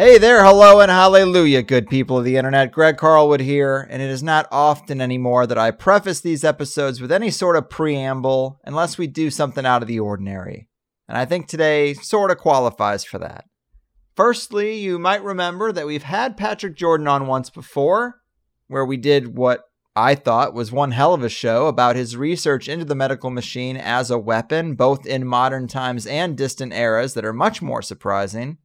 Hey there, hello, and hallelujah, good people of the internet. Greg Carlwood here, and it is not often anymore that I preface these episodes with any sort of preamble unless we do something out of the ordinary. And I think today sort of qualifies for that. Firstly, you might remember that we've had Patrick Jordan on once before, where we did what I thought was one hell of a show about his research into the medical machine as a weapon, both in modern times and distant eras that are much more surprising.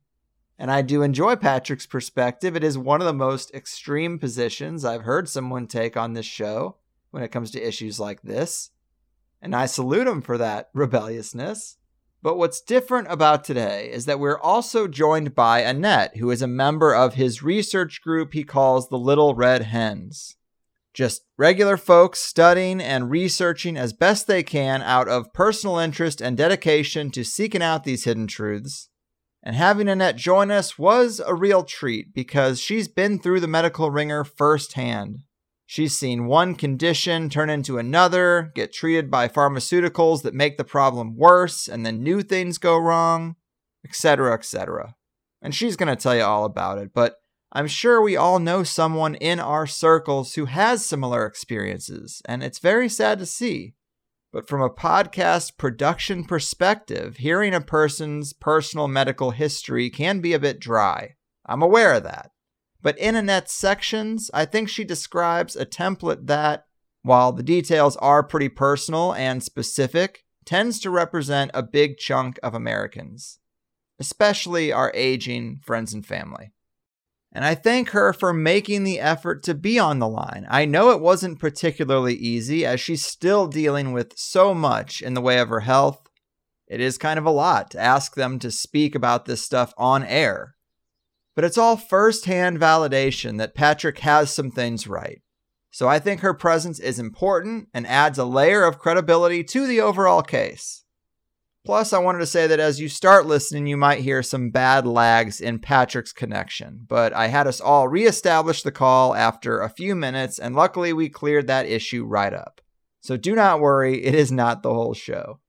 And I do enjoy Patrick's perspective. It is one of the most extreme positions I've heard someone take on this show when it comes to issues like this. And I salute him for that rebelliousness. But what's different about today is that we're also joined by Annette, who is a member of his research group he calls the Little Red Hens. Just regular folks studying and researching as best they can out of personal interest and dedication to seeking out these hidden truths. And having Annette join us was a real treat because she's been through the medical ringer firsthand. She's seen one condition turn into another, get treated by pharmaceuticals that make the problem worse, and then new things go wrong, etc., etc. And she's going to tell you all about it, but I'm sure we all know someone in our circles who has similar experiences, and it's very sad to see. But from a podcast production perspective, hearing a person's personal medical history can be a bit dry. I'm aware of that. But in Annette's sections, I think she describes a template that, while the details are pretty personal and specific, tends to represent a big chunk of Americans, especially our aging friends and family. And I thank her for making the effort to be on the line. I know it wasn't particularly easy as she's still dealing with so much in the way of her health. It is kind of a lot to ask them to speak about this stuff on air. But it's all firsthand validation that Patrick has some things right. So I think her presence is important and adds a layer of credibility to the overall case. Plus, I wanted to say that as you start listening, you might hear some bad lags in Patrick's connection, but I had us all reestablish the call after a few minutes, and luckily we cleared that issue right up. So do not worry, it is not the whole show.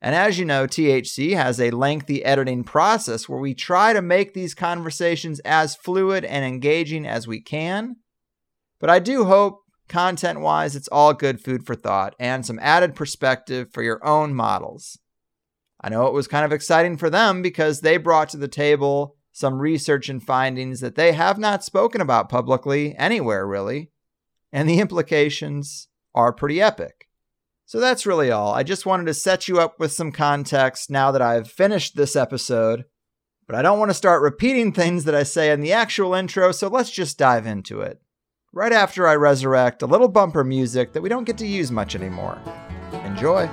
And as you know, THC has a lengthy editing process where we try to make these conversations as fluid and engaging as we can. But I do hope, content wise, it's all good food for thought and some added perspective for your own models. I know it was kind of exciting for them because they brought to the table some research and findings that they have not spoken about publicly anywhere, really. And the implications are pretty epic. So that's really all. I just wanted to set you up with some context now that I've finished this episode. But I don't want to start repeating things that I say in the actual intro, so let's just dive into it. Right after I resurrect a little bumper music that we don't get to use much anymore. Enjoy!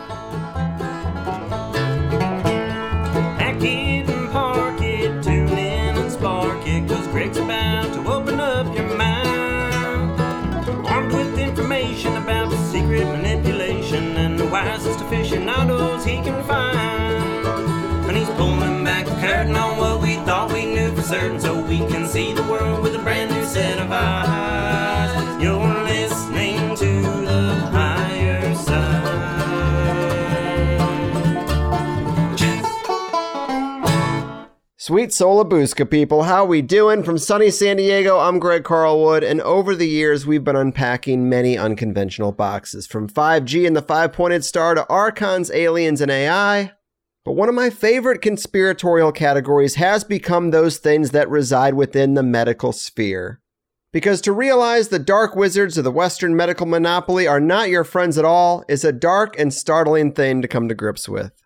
Greg's about to open up your mind. Armed with information about the secret manipulation and the wisest aficionados he can find. And he's pulling back the curtain on what we thought we knew for certain so we can see the world with a brand new set of eyes. Sweet Solabuska people, how we doing? From sunny San Diego, I'm Greg Carlwood, and over the years we've been unpacking many unconventional boxes, from 5G and the five-pointed star to Archons, aliens, and AI. But one of my favorite conspiratorial categories has become those things that reside within the medical sphere. Because to realize the dark wizards of the Western medical monopoly are not your friends at all is a dark and startling thing to come to grips with.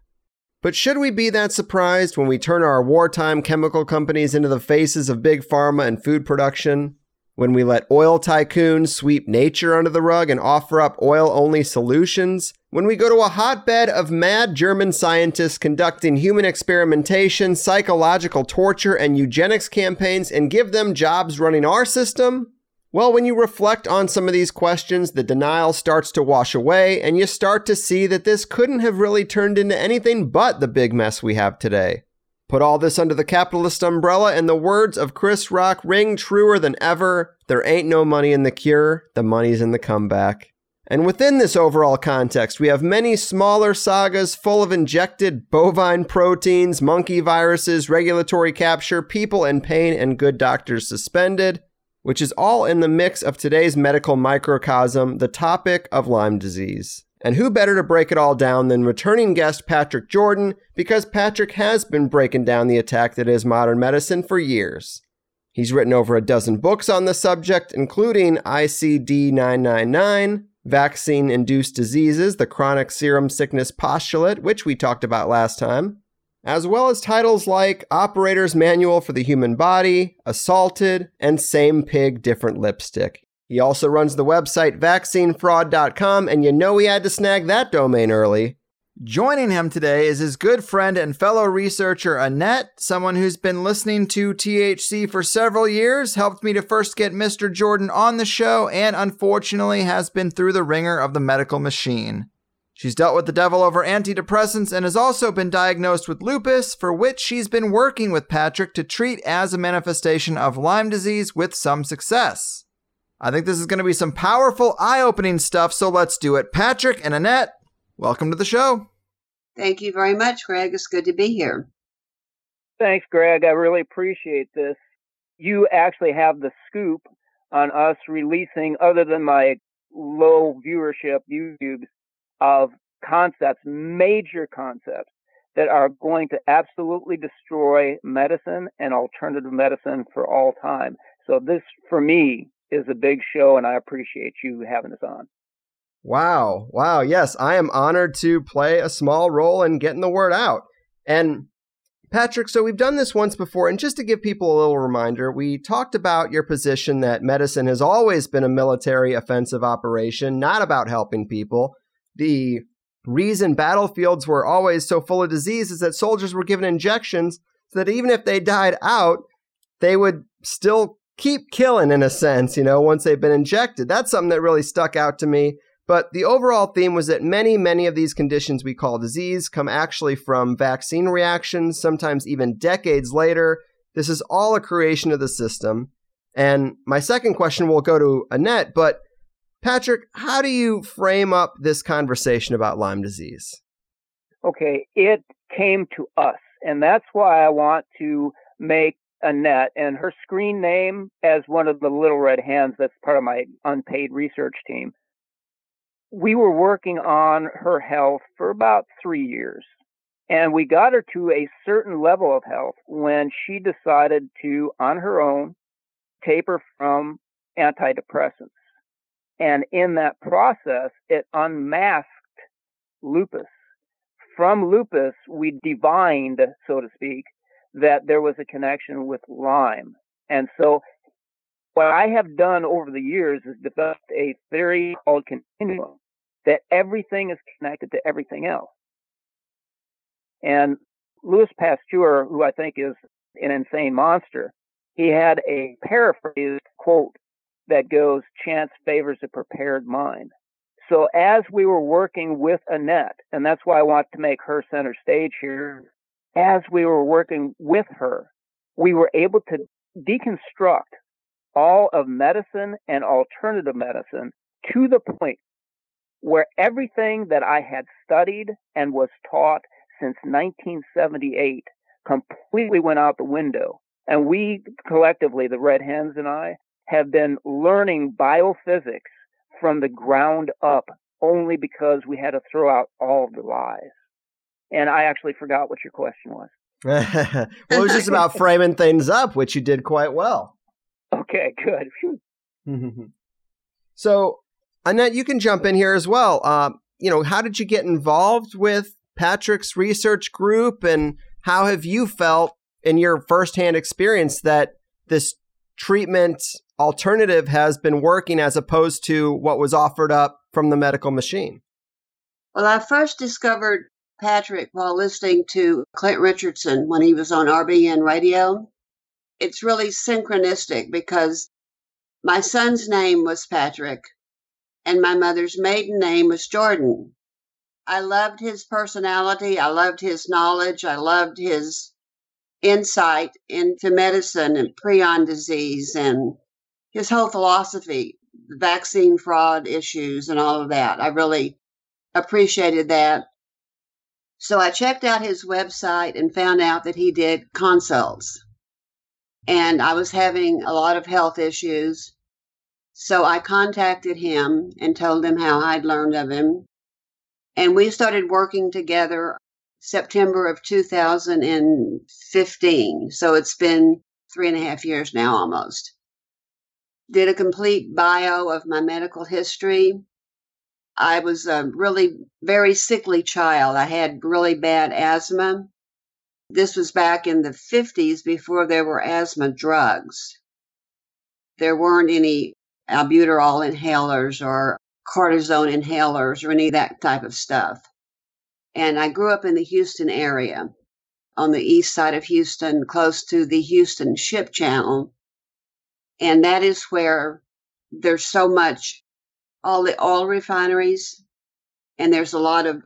But should we be that surprised when we turn our wartime chemical companies into the faces of big pharma and food production? When we let oil tycoons sweep nature under the rug and offer up oil only solutions? When we go to a hotbed of mad German scientists conducting human experimentation, psychological torture, and eugenics campaigns and give them jobs running our system? Well, when you reflect on some of these questions, the denial starts to wash away, and you start to see that this couldn't have really turned into anything but the big mess we have today. Put all this under the capitalist umbrella, and the words of Chris Rock ring truer than ever there ain't no money in the cure, the money's in the comeback. And within this overall context, we have many smaller sagas full of injected bovine proteins, monkey viruses, regulatory capture, people in pain, and good doctors suspended which is all in the mix of today's medical microcosm, the topic of Lyme disease. And who better to break it all down than returning guest Patrick Jordan, because Patrick has been breaking down the attack that is modern medicine for years. He's written over a dozen books on the subject, including ICD 999, Vaccine Induced Diseases, the Chronic Serum Sickness Postulate, which we talked about last time, as well as titles like Operator's Manual for the Human Body, Assaulted, and Same Pig, Different Lipstick. He also runs the website vaccinefraud.com, and you know he had to snag that domain early. Joining him today is his good friend and fellow researcher Annette, someone who's been listening to THC for several years, helped me to first get Mr. Jordan on the show, and unfortunately has been through the ringer of the medical machine. She's dealt with the devil over antidepressants and has also been diagnosed with lupus, for which she's been working with Patrick to treat as a manifestation of Lyme disease with some success. I think this is going to be some powerful, eye opening stuff, so let's do it. Patrick and Annette, welcome to the show. Thank you very much, Greg. It's good to be here. Thanks, Greg. I really appreciate this. You actually have the scoop on us releasing, other than my low viewership YouTube, of concepts, major concepts that are going to absolutely destroy medicine and alternative medicine for all time. So this, for me, is a big show, and I appreciate you having us on. Wow. Wow. Yes, I am honored to play a small role in getting the word out. And Patrick, so we've done this once before, and just to give people a little reminder, we talked about your position that medicine has always been a military offensive operation, not about helping people the reason battlefields were always so full of disease is that soldiers were given injections so that even if they died out, they would still keep killing in a sense, you know, once they've been injected. That's something that really stuck out to me. But the overall theme was that many, many of these conditions we call disease come actually from vaccine reactions, sometimes even decades later. This is all a creation of the system. And my second question will go to Annette, but Patrick, how do you frame up this conversation about Lyme disease? Okay, it came to us, and that's why I want to make Annette and her screen name as one of the little red hens that's part of my unpaid research team. We were working on her health for about three years. And we got her to a certain level of health when she decided to, on her own, taper from antidepressants. And in that process, it unmasked lupus. From lupus, we divined, so to speak, that there was a connection with Lyme. And so what I have done over the years is developed a theory called continuum that everything is connected to everything else. And Louis Pasteur, who I think is an insane monster, he had a paraphrased quote that goes, chance favors a prepared mind. So as we were working with Annette, and that's why I want to make her center stage here, as we were working with her, we were able to deconstruct all of medicine and alternative medicine to the point where everything that I had studied and was taught since 1978 completely went out the window. And we collectively, the Red Hens and I, have been learning biophysics from the ground up only because we had to throw out all the lies. And I actually forgot what your question was. well, it was just about framing things up, which you did quite well. Okay, good. so, Annette, you can jump in here as well. Uh, you know, how did you get involved with Patrick's research group, and how have you felt in your firsthand experience that this treatment alternative has been working as opposed to what was offered up from the medical machine? Well, I first discovered Patrick while listening to Clint Richardson when he was on RBN radio. It's really synchronistic because my son's name was Patrick and my mother's maiden name was Jordan. I loved his personality. I loved his knowledge. I loved his insight into medicine and prion disease and his whole philosophy, the vaccine fraud issues and all of that. I really appreciated that. So I checked out his website and found out that he did consults. And I was having a lot of health issues. So I contacted him and told him how I'd learned of him. And we started working together September of 2015. So it's been three and a half years now almost. Did a complete bio of my medical history I was a really very sickly child. I had really bad asthma. This was back in the 50s before there were asthma drugs. There weren't any albuterol inhalers or cortisone inhalers or any of that type of stuff. And I grew up in the Houston area on the east side of Houston, close to the Houston Ship Channel. And that is where there's so much all the oil refineries, and there's a lot of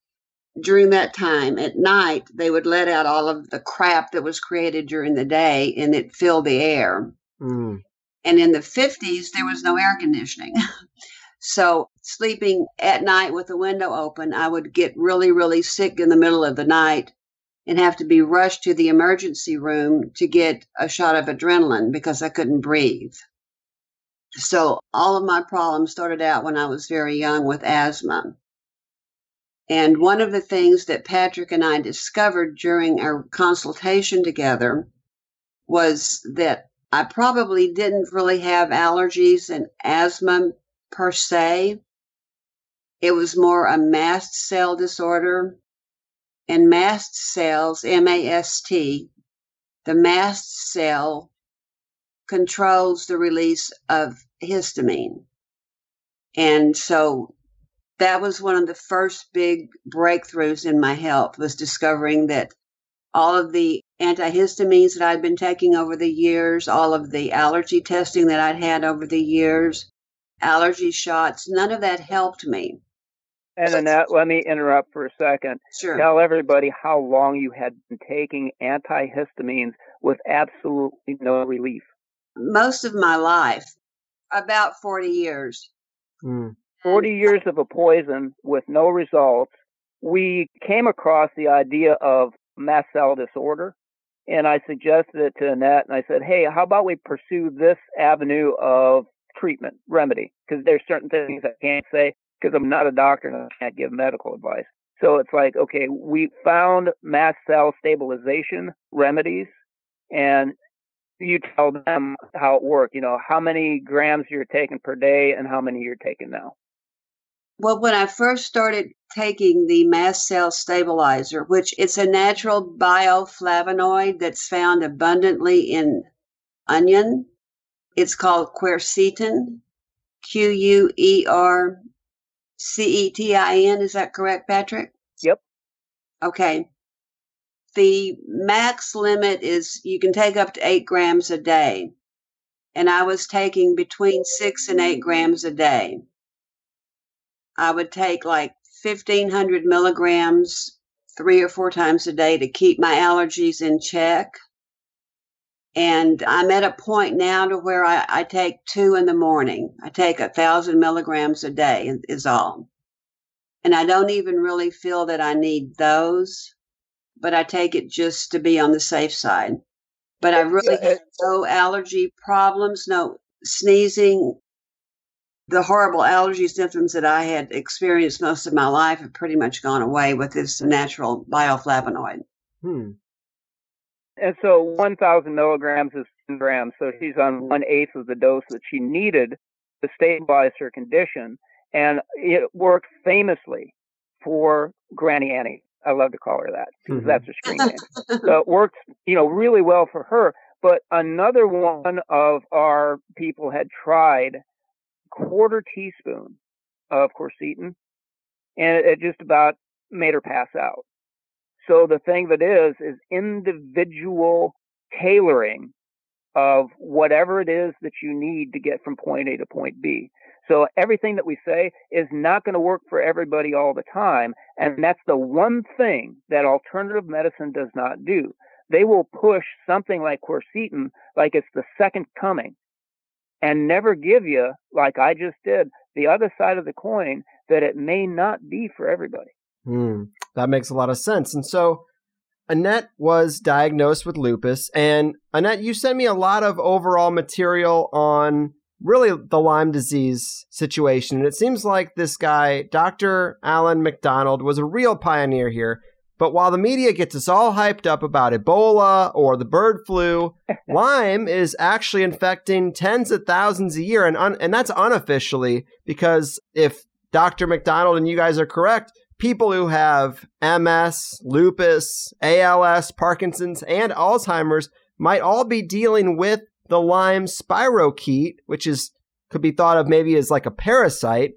during that time at night they would let out all of the crap that was created during the day and it filled the air mm. and in the 50s there was no air conditioning so sleeping at night with the window open i would get really really sick in the middle of the night and have to be rushed to the emergency room to get a shot of adrenaline because i couldn't breathe so all of my problems started out when I was very young with asthma. And one of the things that Patrick and I discovered during our consultation together was that I probably didn't really have allergies and asthma per se. It was more a mast cell disorder. And mast cells, M A S T, the mast cell controls the release of histamine. And so that was one of the first big breakthroughs in my health was discovering that all of the antihistamines that I'd been taking over the years, all of the allergy testing that I'd had over the years, allergy shots, none of that helped me. And Annette, let me interrupt for a second. Sure. Tell everybody how long you had been taking antihistamines with absolutely no relief most of my life, about 40 years. Mm. 40 years of a poison with no results. We came across the idea of mast cell disorder, and I suggested it to Annette, and I said, hey, how about we pursue this avenue of treatment, remedy? Because there's certain things I can't say because I'm not a doctor and I can't give medical advice. So it's like, okay, we found mast cell stabilization remedies, and you tell them how it worked. You know, how many grams you're taking per day and how many you're taking now. Well, when I first started taking the mast cell stabilizer, which it's a natural bioflavonoid that's found abundantly in onion, it's called quercetin, Q U E R C E T I N. Is that correct, Patrick? Yep. Okay the max limit is you can take up to eight grams a day. And I was taking between six and eight grams a day. I would take like 1500 milligrams three or four times a day to keep my allergies in check. And I'm at a point now to where I, I take two in the morning. I take a thousand milligrams a day is all. And I don't even really feel that I need those, but I take it just to be on the safe side. But I really have no allergy problems, no sneezing. The horrible allergy symptoms that I had experienced most of my life have pretty much gone away with this natural bioflavonoid. Hmm. And so 1,000 milligrams is 10 grams. So she's on one eighth of the dose that she needed to stabilize her condition. And it worked famously for Granny Annie. I love to call her that because mm-hmm. that's her screen name. so it worked, you know, really well for her. But another one of our people had tried quarter teaspoon of quercetin, and it just about made her pass out. So the thing that is, is individual tailoring of whatever it is that you need to get from point A to point B. So everything that we say is not going to work for everybody all the time. And that's the one thing that alternative medicine does not do. They will push something like quercetin like it's the second coming and never give you, like I just did, the other side of the coin that it may not be for everybody. Hmm, that makes a lot of sense. And so Annette was diagnosed with lupus. And Annette, you sent me a lot of overall material on really the Lyme disease situation. And it seems like this guy, Dr. Alan McDonald, was a real pioneer here. But while the media gets us all hyped up about Ebola or the bird flu, Lyme is actually infecting tens of thousands a year. And, un- and that's unofficially because if Dr. McDonald and you guys are correct, people who have MS, lupus, ALS, Parkinson's, and Alzheimer's might all be dealing with the Lyme spirochete, which is could be thought of maybe as like a parasite.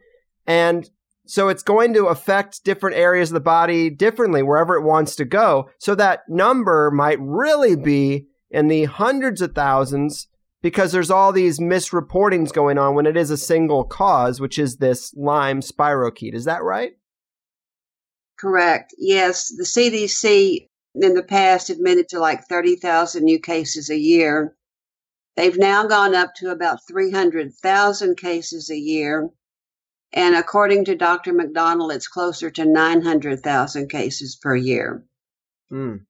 And so it's going to affect different areas of the body differently wherever it wants to go. So that number might really be in the hundreds of thousands because there's all these misreportings going on when it is a single cause, which is this Lyme spirochete. Is that right? Correct. Yes, the CDC in the past admitted to like 30,000 new cases a year. They've now gone up to about 300,000 cases a year. And according to Dr. McDonald, it's closer to 900,000 cases per year. Mm.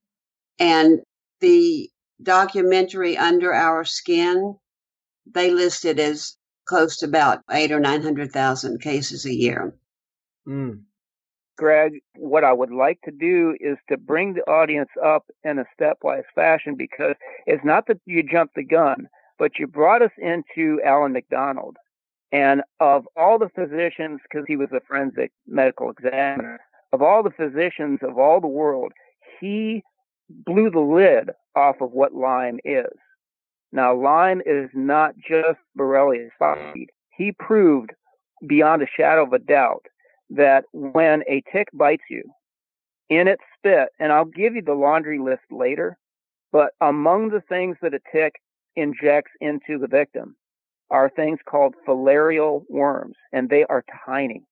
And the documentary Under Our Skin, they listed as close to about eight or 900,000 cases a year. Mm. Greg, what I would like to do is to bring the audience up in a stepwise fashion because it's not that you jumped the gun, but you brought us into Alan McDonald. And of all the physicians, because he was a forensic medical examiner, of all the physicians of all the world, he blew the lid off of what Lyme is. Now, Lyme is not just Borrelia species. He proved beyond a shadow of a doubt that when a tick bites you in its spit, and I'll give you the laundry list later, but among the things that a tick injects into the victim are things called filarial worms, and they are tiny.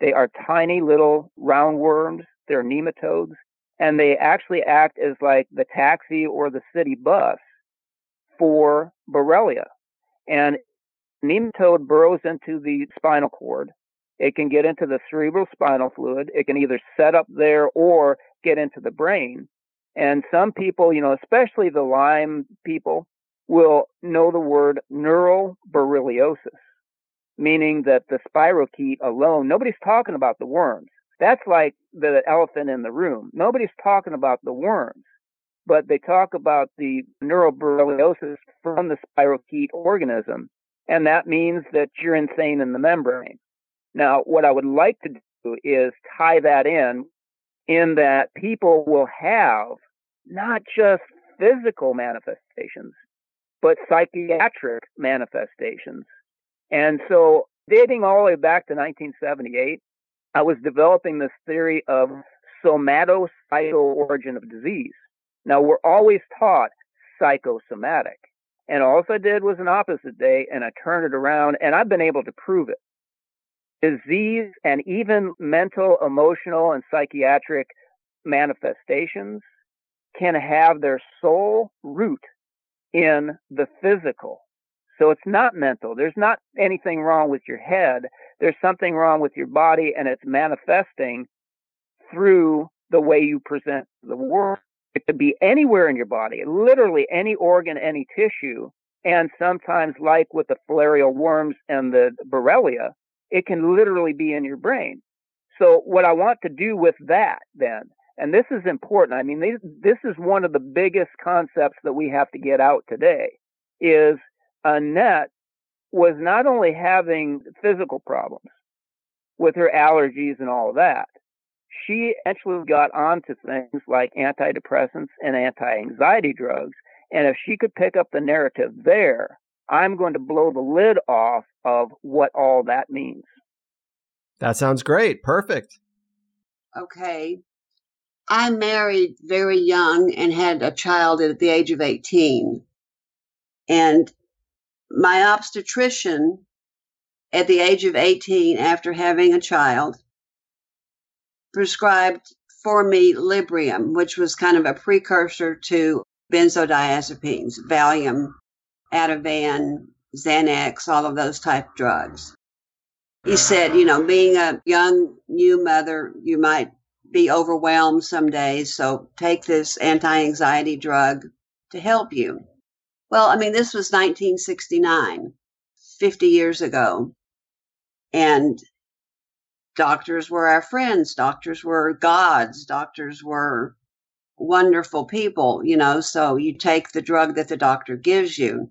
They are tiny little round worms. They're nematodes, and they actually act as like the taxi or the city bus for Borrelia. And nematode burrows into the spinal cord it can get into the cerebral spinal fluid. It can either set up there or get into the brain. And some people, you know, especially the Lyme people, will know the word neuroborreliosis, meaning that the spirochete alone, nobody's talking about the worms. That's like the elephant in the room. Nobody's talking about the worms, but they talk about the neuroborreliosis from the spirochete organism. And that means that you're insane in the membrane. Now, what I would like to do is tie that in, in that people will have not just physical manifestations, but psychiatric manifestations. And so, dating all the way back to 1978, I was developing this theory of somatopsycho origin of disease. Now, we're always taught psychosomatic. And all I did was an opposite day and I turned it around and I've been able to prove it disease and even mental, emotional, and psychiatric manifestations can have their sole root in the physical. So it's not mental. There's not anything wrong with your head. There's something wrong with your body and it's manifesting through the way you present the world. It could be anywhere in your body, literally any organ, any tissue. And sometimes, like with the filarial worms and the Borrelia, it can literally be in your brain. So, what I want to do with that then, and this is important, I mean, this is one of the biggest concepts that we have to get out today, is Annette was not only having physical problems with her allergies and all that, she actually got onto things like antidepressants and anti anxiety drugs. And if she could pick up the narrative there, I'm going to blow the lid off of what all that means. That sounds great. Perfect. Okay. I married very young and had a child at the age of 18. And my obstetrician at the age of 18, after having a child, prescribed for me Librium, which was kind of a precursor to benzodiazepines, Valium, Ativan, Xanax, all of those type drugs. He said, you know, being a young new mother, you might be overwhelmed some days, so take this anti anxiety drug to help you. Well, I mean, this was 1969, 50 years ago. And doctors were our friends, doctors were gods, doctors were wonderful people, you know. So you take the drug that the doctor gives you.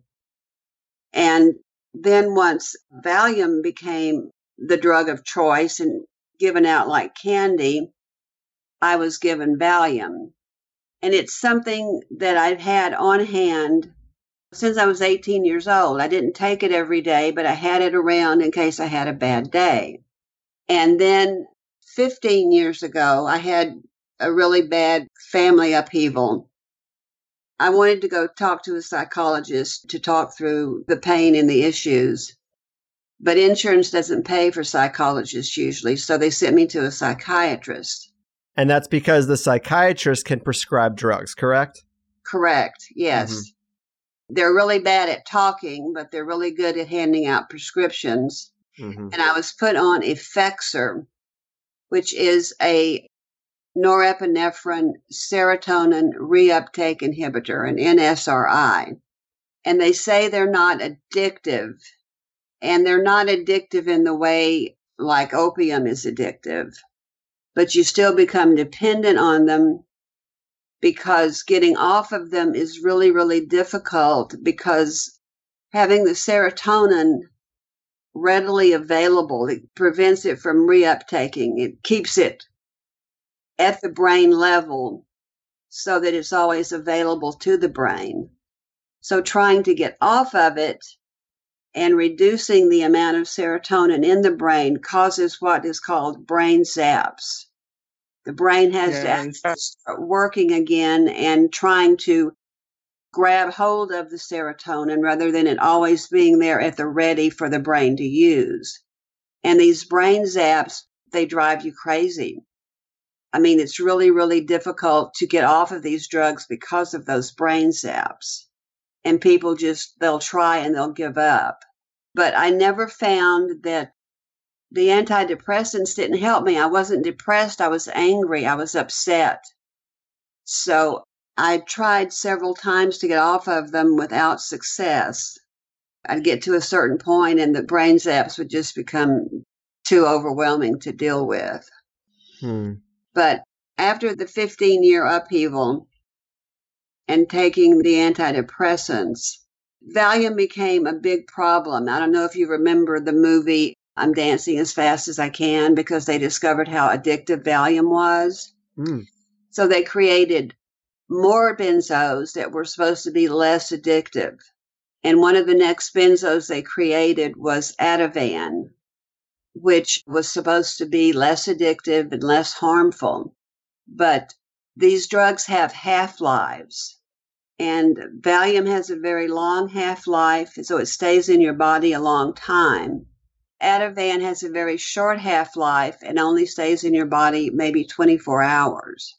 And then once Valium became the drug of choice and given out like candy, I was given Valium. And it's something that I've had on hand since I was 18 years old. I didn't take it every day, but I had it around in case I had a bad day. And then 15 years ago, I had a really bad family upheaval. I wanted to go talk to a psychologist to talk through the pain and the issues. But insurance doesn't pay for psychologists usually, so they sent me to a psychiatrist. And that's because the psychiatrist can prescribe drugs, correct? Correct, yes. Mm-hmm. They're really bad at talking, but they're really good at handing out prescriptions. Mm-hmm. And I was put on Effexor, which is a norepinephrine serotonin reuptake inhibitor, an NSRI. And they say they're not addictive. And they're not addictive in the way like opium is addictive, but you still become dependent on them because getting off of them is really, really difficult because having the serotonin readily available. It prevents it from reuptaking. It keeps it at the brain level so that it's always available to the brain. So trying to get off of it and reducing the amount of serotonin in the brain causes what is called brain zaps. The brain has to start working again and trying to grab hold of the serotonin rather than it always being there at the ready for the brain to use. And these brain zaps, they drive you crazy. I mean, it's really, really difficult to get off of these drugs because of those brain zaps. And people just, they'll try and they'll give up. But I never found that the antidepressants didn't help me. I wasn't depressed. I was angry. I was upset. So I tried several times to get off of them without success. I'd get to a certain point and the brain zaps would just become too overwhelming to deal with. Hmm. But after the 15 year upheaval and taking the antidepressants, Valium became a big problem. I don't know if you remember the movie I'm Dancing as Fast as I Can because they discovered how addictive Valium was. Hmm. So they created more benzos that were supposed to be less addictive. And one of the next benzos they created was Ativan, which was supposed to be less addictive and less harmful. But these drugs have half lives. And Valium has a very long half life, so it stays in your body a long time. Ativan has a very short half life and only stays in your body maybe 24 hours.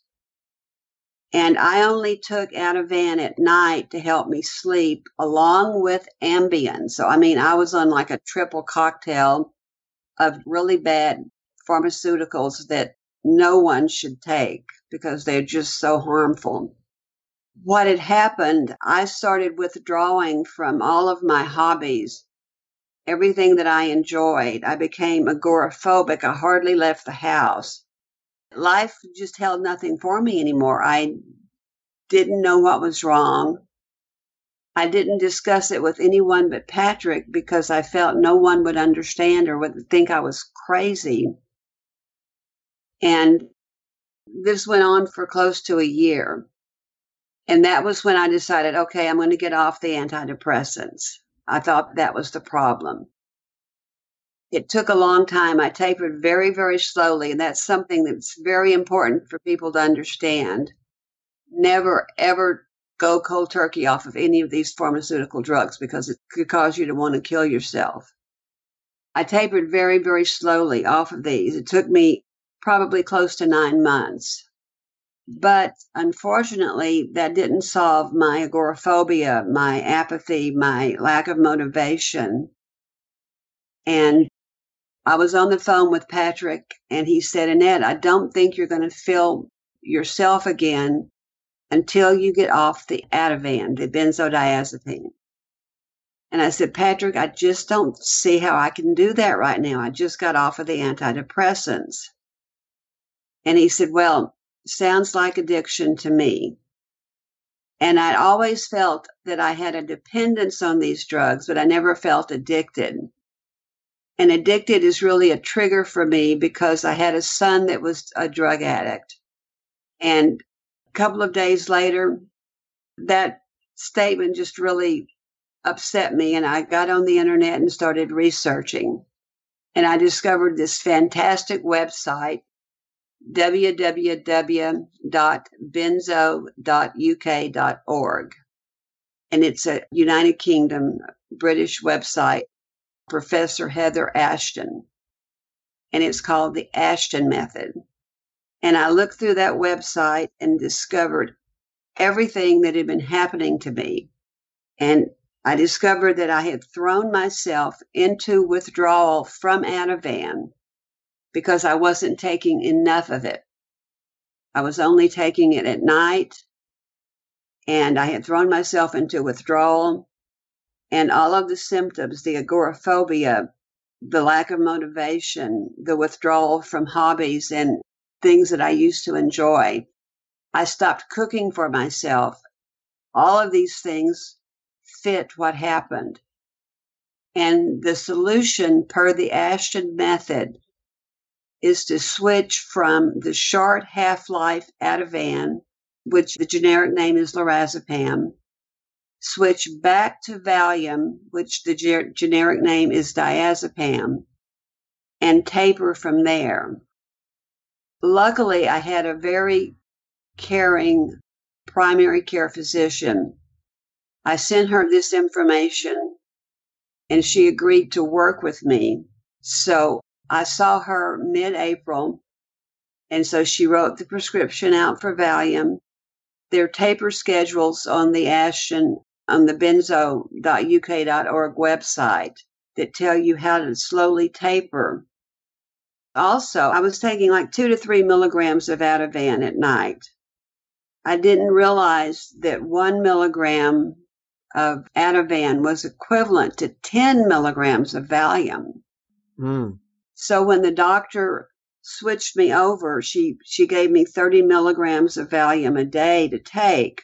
And I only took Ativan at night to help me sleep along with Ambien. So, I mean, I was on like a triple cocktail of really bad pharmaceuticals that no one should take because they're just so harmful. What had happened, I started withdrawing from all of my hobbies, everything that I enjoyed. I became agoraphobic. I hardly left the house life just held nothing for me anymore. I didn't know what was wrong. I didn't discuss it with anyone but Patrick because I felt no one would understand or would think I was crazy. And this went on for close to a year. And that was when I decided, okay, I'm going to get off the antidepressants. I thought that was the problem. It took a long time. I tapered very, very slowly. And that's something that's very important for people to understand. Never, ever go cold turkey off of any of these pharmaceutical drugs because it could cause you to want to kill yourself. I tapered very, very slowly off of these. It took me probably close to nine months. But unfortunately, that didn't solve my agoraphobia, my apathy, my lack of motivation. And I was on the phone with Patrick and he said, Annette, I don't think you're going to feel yourself again until you get off the Ativan, the benzodiazepine. And I said, Patrick, I just don't see how I can do that right now. I just got off of the antidepressants. And he said, Well, sounds like addiction to me. And I'd always felt that I had a dependence on these drugs, but I never felt addicted. And addicted is really a trigger for me because I had a son that was a drug addict. And couple of days later, that statement just really upset me. And I got on the internet and started researching. And I discovered this fantastic website, www.benzo.uk.org. And it's a United Kingdom British website Professor Heather Ashton, and it's called the Ashton Method. And I looked through that website and discovered everything that had been happening to me. And I discovered that I had thrown myself into withdrawal from Ativan because I wasn't taking enough of it. I was only taking it at night, and I had thrown myself into withdrawal and all of the symptoms the agoraphobia, the lack of motivation, the withdrawal from hobbies and things that I used to enjoy. I stopped cooking for myself. All of these things fit what happened. And the solution, per the Ashton method, is to switch from the short half life Ativan, which the generic name is lorazepam, switch back to Valium, which the generic name is diazepam, and taper from there. Luckily, I had a very caring primary care physician. I sent her this information and she agreed to work with me. So I saw her mid April. And so she wrote the prescription out for Valium. Their taper schedules on the Ashton on the benzo.uk.org website that tell you how to slowly taper. Also, I was taking like two to three milligrams of Ativan at night. I didn't realize that one milligram of Ativan was equivalent to 10 milligrams of Valium. Mm. So when the doctor switched me over, she, she gave me 30 milligrams of Valium a day to take.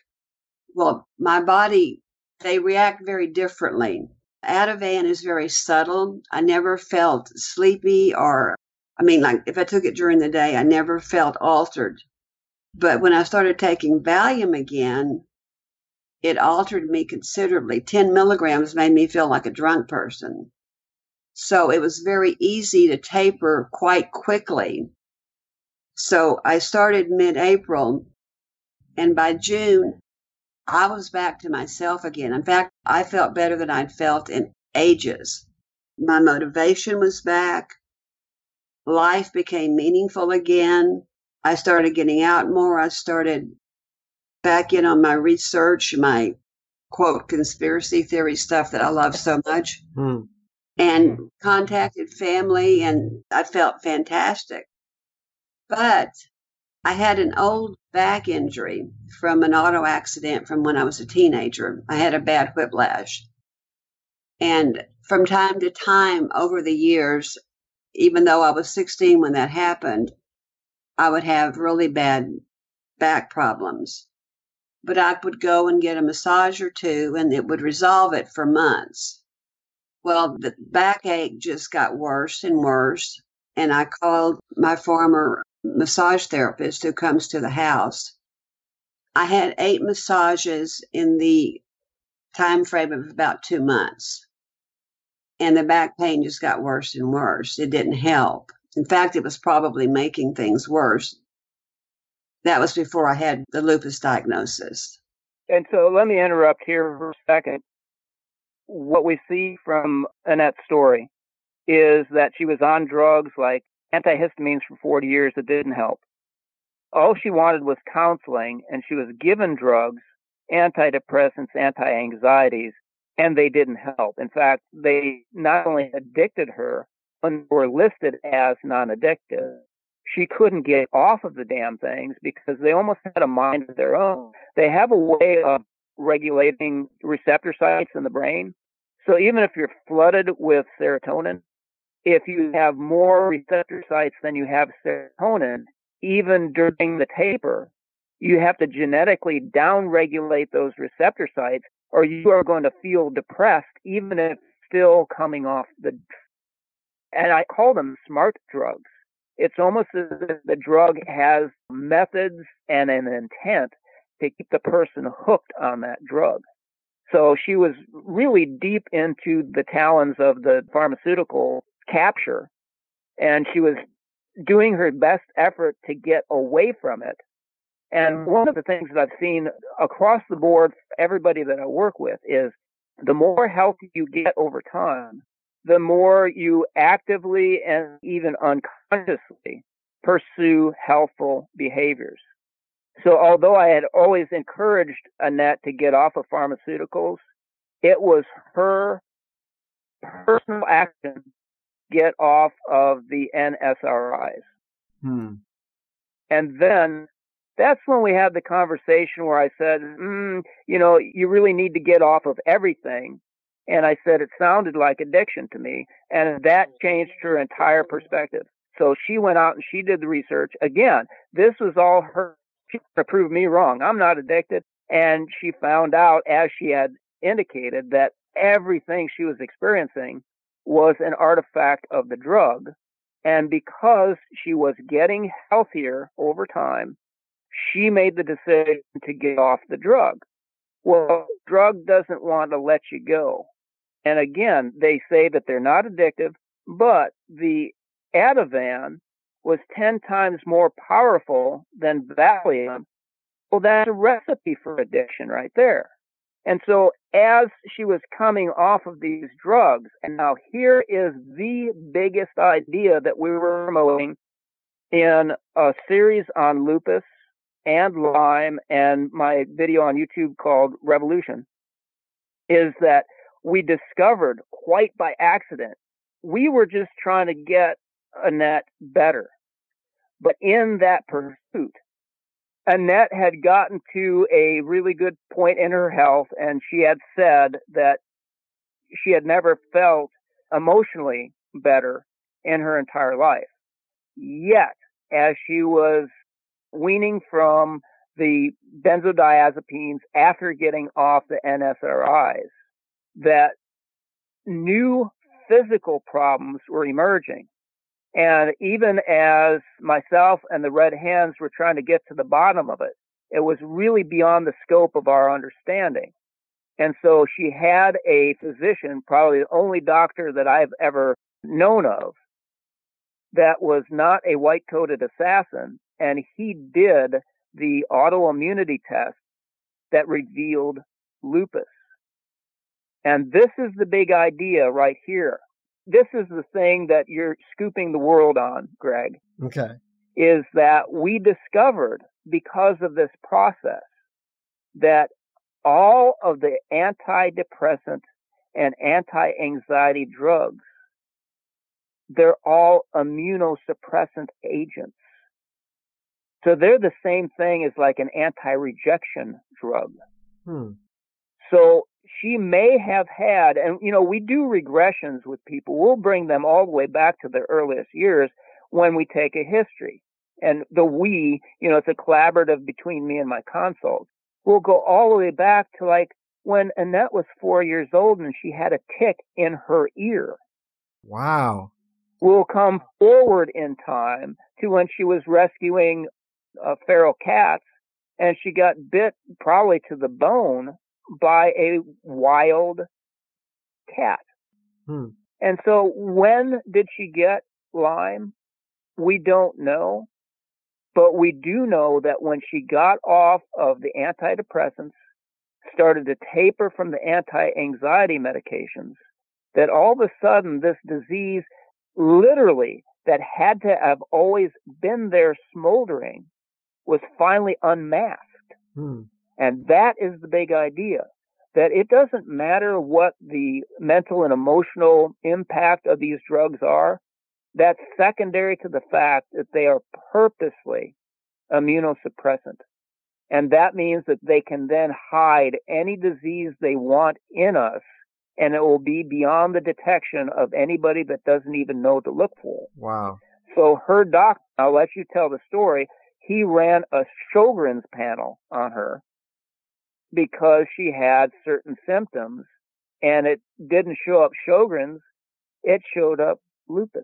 Well, my body they react very differently. Ativan is very subtle. I never felt sleepy or, I mean, like if I took it during the day, I never felt altered. But when I started taking Valium again, it altered me considerably. 10 milligrams made me feel like a drunk person. So it was very easy to taper quite quickly. So I started mid April, and by June, I was back to myself again. In fact, I felt better than I'd felt in ages. My motivation was back. Life became meaningful again. I started getting out more. I started back in on my research, my quote conspiracy theory stuff that I love so much, Hmm. and contacted family, and I felt fantastic. But I had an old back injury from an auto accident from when I was a teenager. I had a bad whiplash. And from time to time over the years, even though I was 16 when that happened, I would have really bad back problems. But I would go and get a massage or two and it would resolve it for months. Well, the backache just got worse and worse. And I called my former massage therapist who comes to the house. I had eight massages in the time frame of about two months. And the back pain just got worse and worse. It didn't help. In fact, it was probably making things worse. That was before I had the lupus diagnosis. And so let me interrupt here for a second. What we see from Annette's story is that she was on drugs like antihistamines for 40 years that didn't help. All she wanted was counseling, and she was given drugs, antidepressants, anti anxieties, and they didn't help. In fact, they not only addicted her, but were listed as non addictive. She couldn't get off of the damn things because they almost had a mind of their own. They have a way of regulating receptor sites in the brain. So even if you're flooded with serotonin, if you have more receptor sites than you have serotonin, even during the taper, you have to genetically downregulate those receptor sites or you are going to feel depressed even if still coming off the and I call them smart drugs. It's almost as if the drug has methods and an intent to keep the person hooked on that drug. So she was really deep into the talons of the pharmaceutical capture and she was doing her best effort to get away from it. And one of the things that I've seen across the board, everybody that I work with is the more healthy you get over time, the more you actively and even unconsciously pursue healthful behaviors. So although I had always encouraged Annette to get off of pharmaceuticals, it was her personal action get off of the NSRIs. Hmm. And then that's when we had the conversation where I said, mm, you know, you really need to get off of everything. And I said, it sounded like addiction to me. And that changed her entire perspective. So she went out and she did the research. Again, this was all her. She to prove me wrong. I'm not addicted. And she found out, as she had indicated, that everything she was experiencing was an artifact of the drug. And because she was getting healthier over time, she made the decision to get off the drug. Well, drug doesn't want to let you go. And again, they say that they're not addictive, but the Ativan was 10 times more powerful than Valium. Well, that's a recipe for addiction right there. And so as she was coming off of these drugs, and now here is the biggest idea that we were promoting in a series on lupus and Lyme and my video on YouTube called Revolution is that we discovered quite by accident. We were just trying to get Annette better. But in that pursuit, Annette had gotten to a really good point in her health and she had said that she had never felt emotionally better in her entire life. Yet, as she was weaning from the benzodiazepines after getting off the NSRIs, that new physical problems were emerging. And even as myself and the Red Hens were trying to get to the bottom of it, it was really beyond the scope of our understanding. And so she had a physician, probably the only doctor that I've ever known of, that was not a white coated assassin. And he did the autoimmunity test that revealed lupus. And this is the big idea right here this is the thing that you're scooping the world on, Greg. Okay. Is that we discovered because of this process that all of the antidepressant and anti-anxiety drugs, they're all immunosuppressant agents. So they're the same thing as like an anti-rejection drug. Hmm. So she may have had, and you know, we do regressions with people. We'll bring them all the way back to their earliest years when we take a history. And the we, you know, it's a collaborative between me and my consults. We'll go all the way back to like when Annette was four years old and she had a tick in her ear. Wow. We'll come forward in time to when she was rescuing uh, feral cats and she got bit probably to the bone by a wild cat. Hmm. And so when did she get Lyme? We don't know. But we do know that when she got off of the antidepressants, started to taper from the anti-anxiety medications, that all of a sudden this disease literally that had to have always been there smoldering was finally unmasked. Hmm. And that is the big idea that it doesn't matter what the mental and emotional impact of these drugs are. That's secondary to the fact that they are purposely immunosuppressant. And that means that they can then hide any disease they want in us and it will be beyond the detection of anybody that doesn't even know to look for. it. Wow. So her doctor, I'll let you tell the story, he ran a Sjogren's panel on her because she had certain symptoms and it didn't show up Sjogren's, it showed up lupus.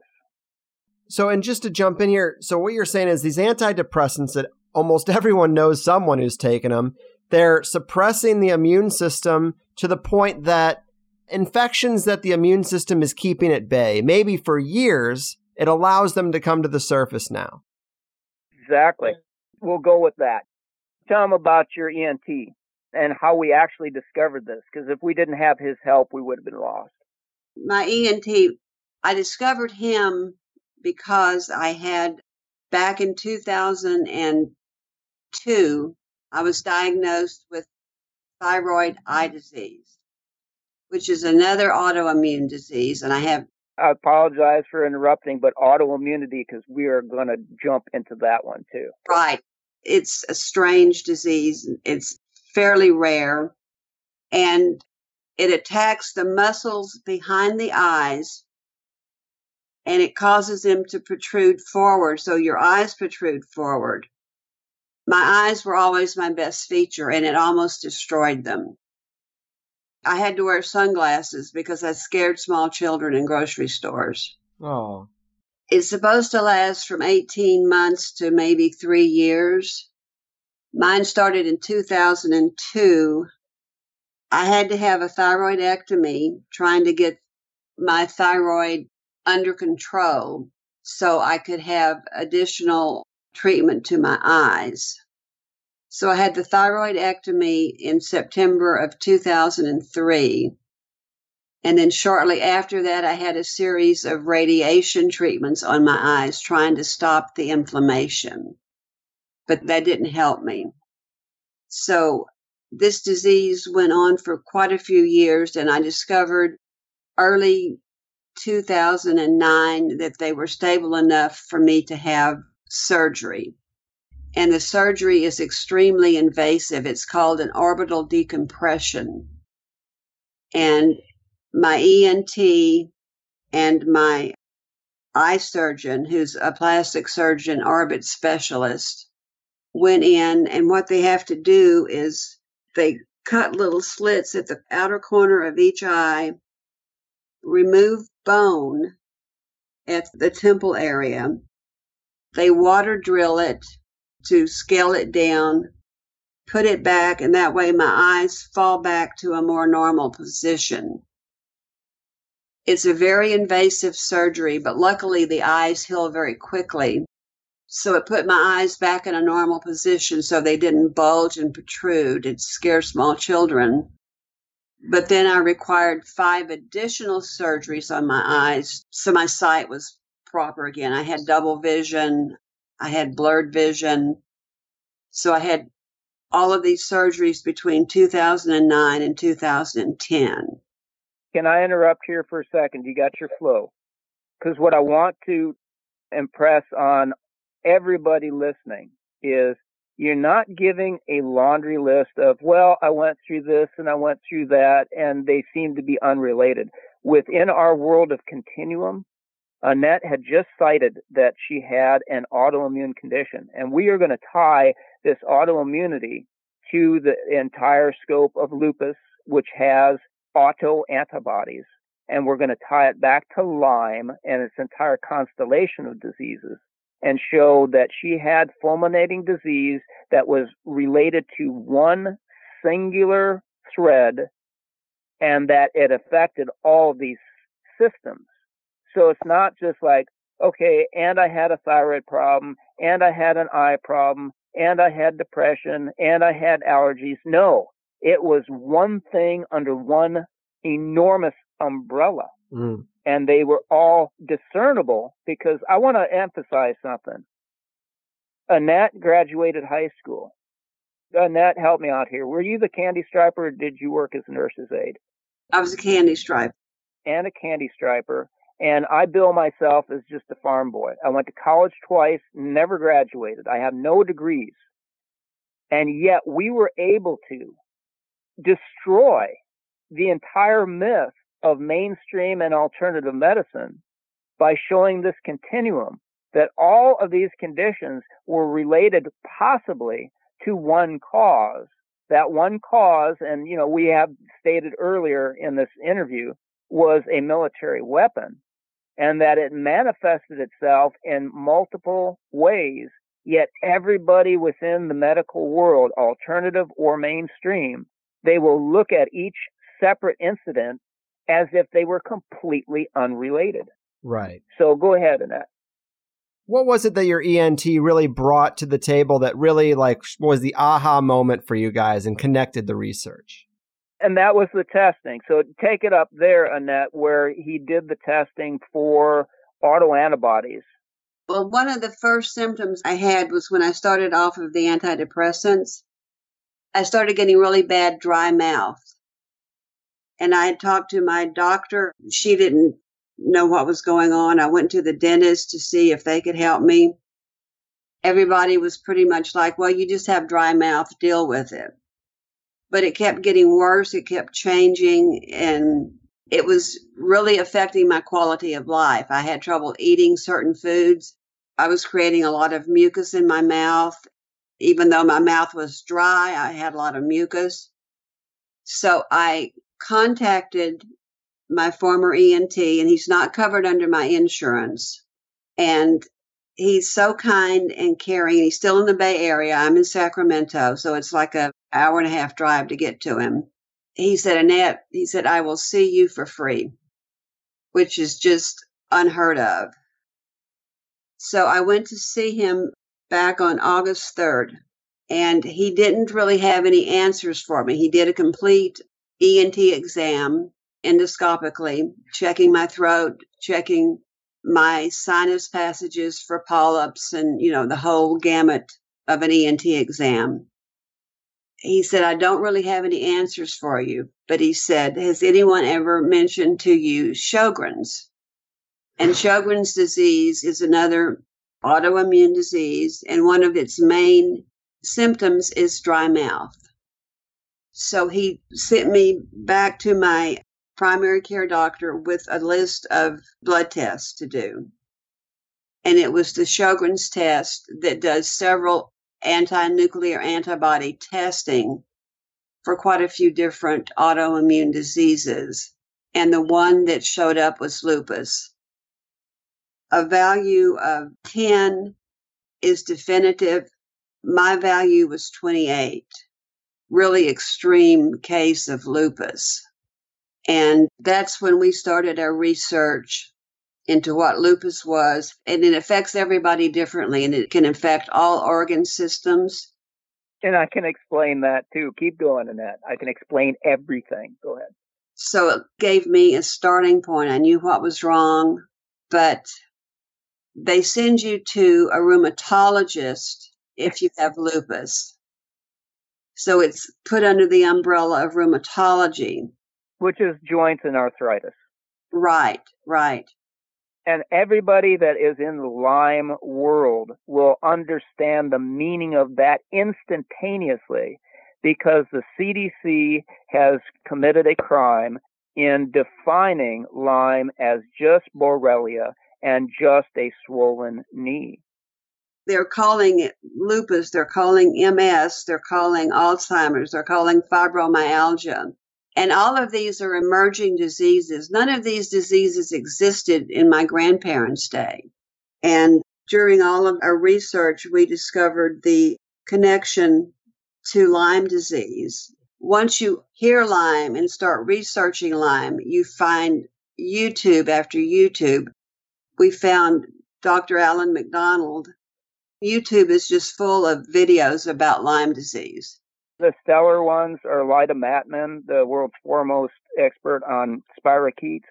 So, and just to jump in here, so what you're saying is these antidepressants that almost everyone knows someone who's taken them, they're suppressing the immune system to the point that infections that the immune system is keeping at bay, maybe for years, it allows them to come to the surface now. Exactly. We'll go with that. Tell him about your ENT and how we actually discovered this, because if we didn't have his help, we would have been lost. My ENT, I discovered him because I had back in 2002, I was diagnosed with thyroid eye disease, which is another autoimmune disease. And I have I apologize for interrupting, but autoimmunity, because we are going to jump into that one too. Right. It's a strange disease. It's fairly rare and it attacks the muscles behind the eyes and it causes them to protrude forward. So your eyes protrude forward. My eyes were always my best feature and it almost destroyed them. I had to wear sunglasses because I scared small children in grocery stores. Oh. It's supposed to last from 18 months to maybe three years. Mine started in 2002. I had to have a thyroidectomy trying to get my thyroid under control so I could have additional treatment to my eyes. So I had the thyroidectomy in September of 2003. And then shortly after that, I had a series of radiation treatments on my eyes trying to stop the inflammation. But that didn't help me. So this disease went on for quite a few years, and I discovered early 2009 that they were stable enough for me to have surgery. And the surgery is extremely invasive. It's called an orbital decompression. And my ENT and my eye surgeon, who's a plastic surgeon, orbit specialist, went in. And what they have to do is they cut little slits at the outer corner of each eye, remove bone at the temple area. They water drill it to scale it down, put it back, and that way my eyes fall back to a more normal position. It's a very invasive surgery, but luckily the eyes heal very quickly. So it put my eyes back in a normal position so they didn't bulge and protrude. It scares small children. But then I required five additional surgeries on my eyes so my sight was proper again. I had double vision, I had blurred vision. So I had all of these surgeries between 2009 and 2010. Can I interrupt here for a second? You got your flow. Because what I want to impress on everybody listening is you're not giving a laundry list of, well, I went through this and I went through that, and they seem to be unrelated. Within our world of continuum, Annette had just cited that she had an autoimmune condition, and we are going to tie this autoimmunity to the entire scope of lupus, which has autoantibodies, and we're going to tie it back to Lyme and its entire constellation of diseases and show that she had fulminating disease that was related to one singular thread and that it affected all these systems. So it's not just like, okay, and I had a thyroid problem, and I had an eye problem, and I had depression, and I had allergies. No, it was one thing under one enormous umbrella. Mm. And they were all discernible because I want to emphasize something. Annette graduated high school. Annette, help me out here. Were you the candy striper or did you work as a nurse's aide? I was a candy striper. And a candy striper. And I bill myself as just a farm boy. I went to college twice, never graduated. I have no degrees. And yet we were able to destroy the entire myth of mainstream and alternative medicine by showing this continuum that all of these conditions were related possibly to one cause. That one cause, and you know, we have stated earlier in this interview, was a military weapon and that it manifested itself in multiple ways. Yet everybody within the medical world, alternative or mainstream, they will look at each separate incident as if they were completely unrelated. Right. So go ahead, Annette. What was it that your ENT really brought to the table that really like was the aha moment for you guys and connected the research? And that was the testing. So take it up there, Annette, where he did the testing for autoantibodies. Well, one of the first symptoms I had was when I started off of the antidepressants. I started getting really bad dry mouth. And I talked to my doctor. She didn't know what was going on. I went to the dentist to see if they could help me. Everybody was pretty much like, well, you just have dry mouth, deal with it. But it kept getting worse, it kept changing, and it was really affecting my quality of life. I had trouble eating certain foods. I was creating a lot of mucus in my mouth. Even though my mouth was dry, I had a lot of mucus. So I contacted my former ENT, and he's not covered under my insurance. And he's so kind and caring. He's still in the Bay Area. I'm in Sacramento, so it's like a hour and a half drive to get to him. He said, Annette, he said, I will see you for free, which is just unheard of. So I went to see him back on August 3rd, and he didn't really have any answers for me. He did a complete ENT exam endoscopically, checking my throat, checking my sinus passages for polyps and, you know, the whole gamut of an ENT exam. He said, I don't really have any answers for you, but he said, Has anyone ever mentioned to you Sjogren's? And Sjogren's disease is another autoimmune disease, and one of its main symptoms is dry mouth. So he sent me back to my primary care doctor with a list of blood tests to do. And it was the Sjogren's test that does several anti nuclear antibody testing for quite a few different autoimmune diseases. And the one that showed up was lupus. A value of 10 is definitive. My value was 28 really extreme case of lupus. And that's when we started our research into what lupus was. And it affects everybody differently and it can affect all organ systems. And I can explain that too. Keep going, Annette. I can explain everything. Go ahead. So it gave me a starting point. I knew what was wrong, but they send you to a rheumatologist if you have lupus. So it's put under the umbrella of rheumatology. which is joints and arthritis. Right, right. And everybody that is in the Lyme world will understand the meaning of that instantaneously because the CDC has committed a crime in defining Lyme as just Borrelia and just a swollen knee. They're calling it lupus, they're calling MS, they're calling Alzheimer's, they're calling fibromyalgia. And all of these are emerging diseases. None of these diseases existed in my grandparents' day. And during all of our research, we discovered the connection to Lyme disease. Once you hear Lyme and start researching Lyme, you find YouTube after YouTube. We found Dr. Alan MacDonald. YouTube is just full of videos about Lyme disease. The stellar ones are Lida Mattman, the world's foremost expert on spirochetes.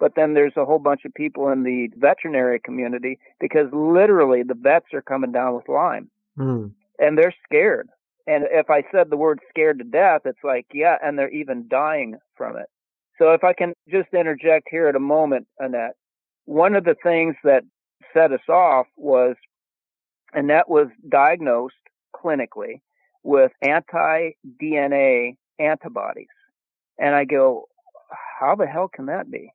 But then there's a whole bunch of people in the veterinary community because literally the vets are coming down with Lyme Hmm. and they're scared. And if I said the word scared to death, it's like, yeah, and they're even dying from it. So if I can just interject here at a moment, Annette, one of the things that set us off was Annette was diagnosed clinically with anti-DNA antibodies. And I go, how the hell can that be?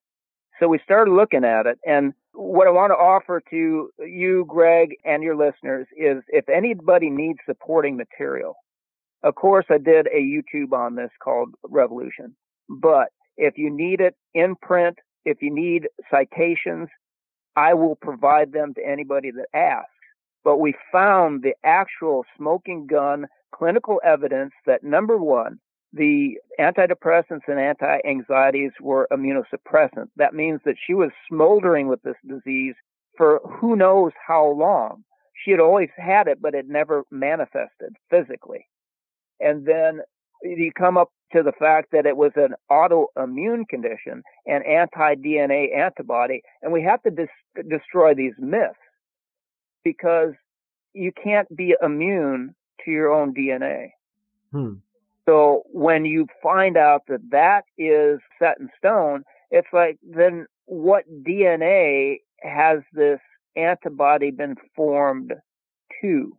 So we started looking at it. And what I want to offer to you, Greg, and your listeners is if anybody needs supporting material, of course, I did a YouTube on this called Revolution. But if you need it in print, if you need citations, I will provide them to anybody that asks. But we found the actual smoking gun clinical evidence that number one, the antidepressants and anti-anxieties were immunosuppressant. That means that she was smoldering with this disease for who knows how long. She had always had it, but it never manifested physically. And then you come up to the fact that it was an autoimmune condition, an anti-DNA antibody, and we have to dis- destroy these myths because you can't be immune to your own DNA. Hmm. So when you find out that that is set in stone, it's like, then what DNA has this antibody been formed to?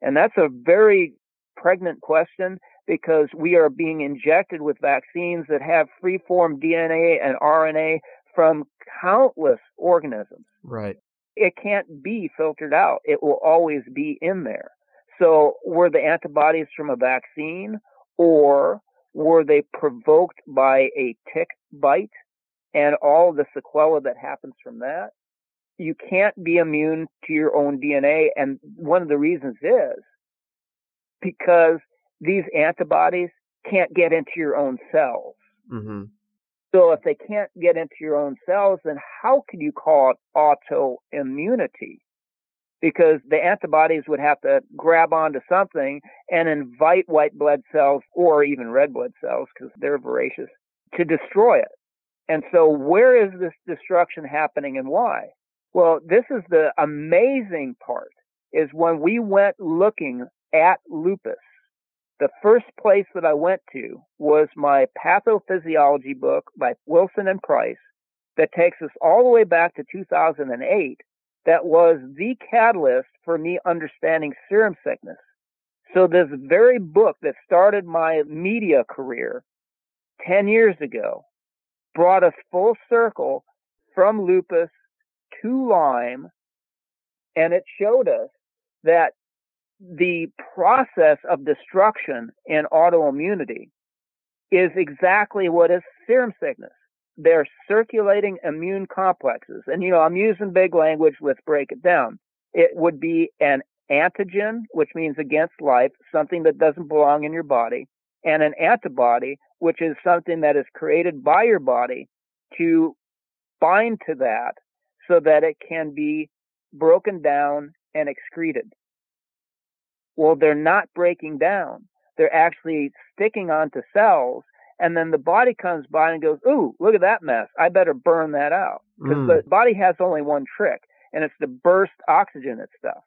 And that's a very pregnant question because we are being injected with vaccines that have free form DNA and RNA from countless organisms Right. It can't be filtered out. It will always be in there. So were the antibodies from a vaccine or were they provoked by a tick bite and all the sequela that happens from that? You can't be immune to your own DNA. And one of the reasons is because these antibodies can't get into your own cells. Mm-hmm. So if they can't get into your own cells, then how can you call it autoimmunity? Because the antibodies would have to grab onto something and invite white blood cells or even red blood cells, because they're voracious, to destroy it. And so where is this destruction happening and why? Well, this is the amazing part is when we went looking at lupus, the first place that I went to was my pathophysiology book by Wilson and Price that takes us all the way back to 2008 that was the catalyst for me understanding serum sickness. So this very book that started my media career 10 years ago brought us full circle from lupus to Lyme and it showed us that the process of destruction in autoimmunity is exactly what is serum sickness. They're circulating immune complexes. And, you know, I'm using big language. Let's break it down. It would be an antigen, which means against life, something that doesn't belong in your body, and an antibody, which is something that is created by your body to bind to that so that it can be broken down and excreted. Well, they're not breaking down. They're actually sticking onto cells. And then the body comes by and goes, Ooh, look at that mess. I better burn that out. Because Mm. the body has only one trick, and it's to burst oxygen at stuff.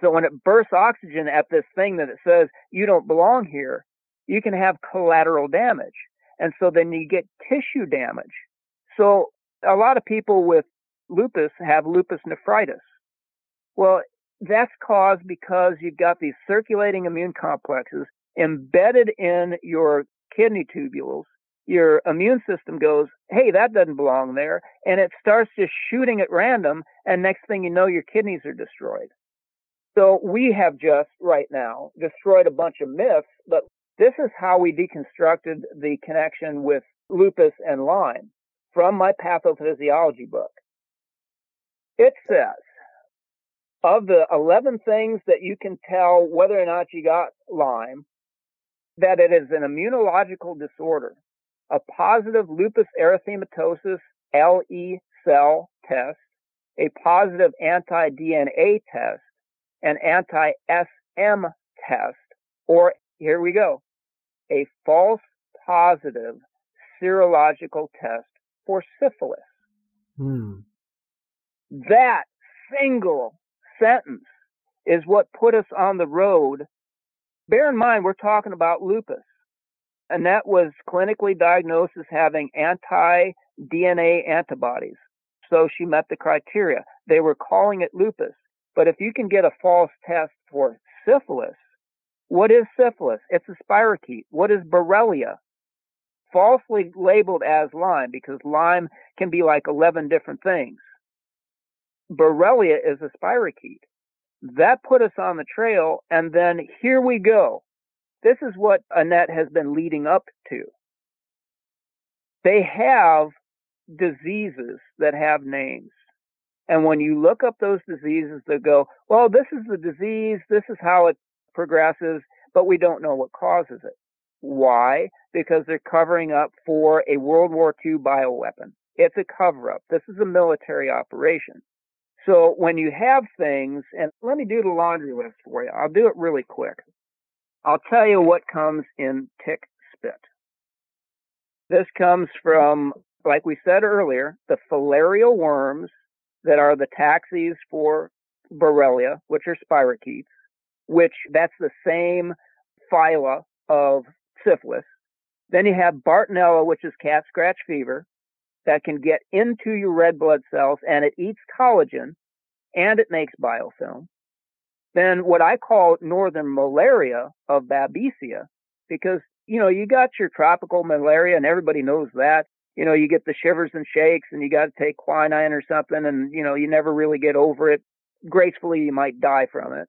So when it bursts oxygen at this thing that it says you don't belong here, you can have collateral damage. And so then you get tissue damage. So a lot of people with lupus have lupus nephritis. Well, that's caused because you've got these circulating immune complexes embedded in your kidney tubules. Your immune system goes, hey, that doesn't belong there. And it starts just shooting at random. And next thing you know, your kidneys are destroyed. So we have just right now destroyed a bunch of myths, but this is how we deconstructed the connection with lupus and Lyme from my pathophysiology book. It says, of the 11 things that you can tell whether or not you got Lyme, that it is an immunological disorder. A positive lupus erythematosus LE cell test, a positive anti-DNA test, an anti-SM test, or here we go, a false positive serological test for syphilis. Hmm. That single sentence is what put us on the road. Bear in mind, we're talking about lupus. and that was clinically diagnosed as having anti DNA antibodies. So she met the criteria. They were calling it lupus. But if you can get a false test for syphilis, what is syphilis? It's a spirochete. What is Borrelia? Falsely labeled as Lyme because Lyme can be like 11 different things. Borrelia is a spirochete. That put us on the trail, and then here we go. This is what Annette has been leading up to. They have diseases that have names. And when you look up those diseases, they go, well, this is the disease, this is how it progresses, but we don't know what causes it. Why? Because they're covering up for a World War II bioweapon. It's a cover up. This is a military operation. So when you have things, and let me do the laundry list for you. I'll do it really quick. I'll tell you what comes in tick spit. This comes from, like we said earlier, the filarial worms that are the taxis for Borrelia, which are spirochetes which that's the same phyla of syphilis. Then you have Bartonella, which is cat scratch fever that can get into your red blood cells and it eats collagen and it makes biofilm. Then what I call northern malaria of Babesia, because, you know, you got your tropical malaria and everybody knows that. You know, you get the shivers and shakes and you got to take quinine or something and, you know, you never really get over it. Gracefully, you might die from it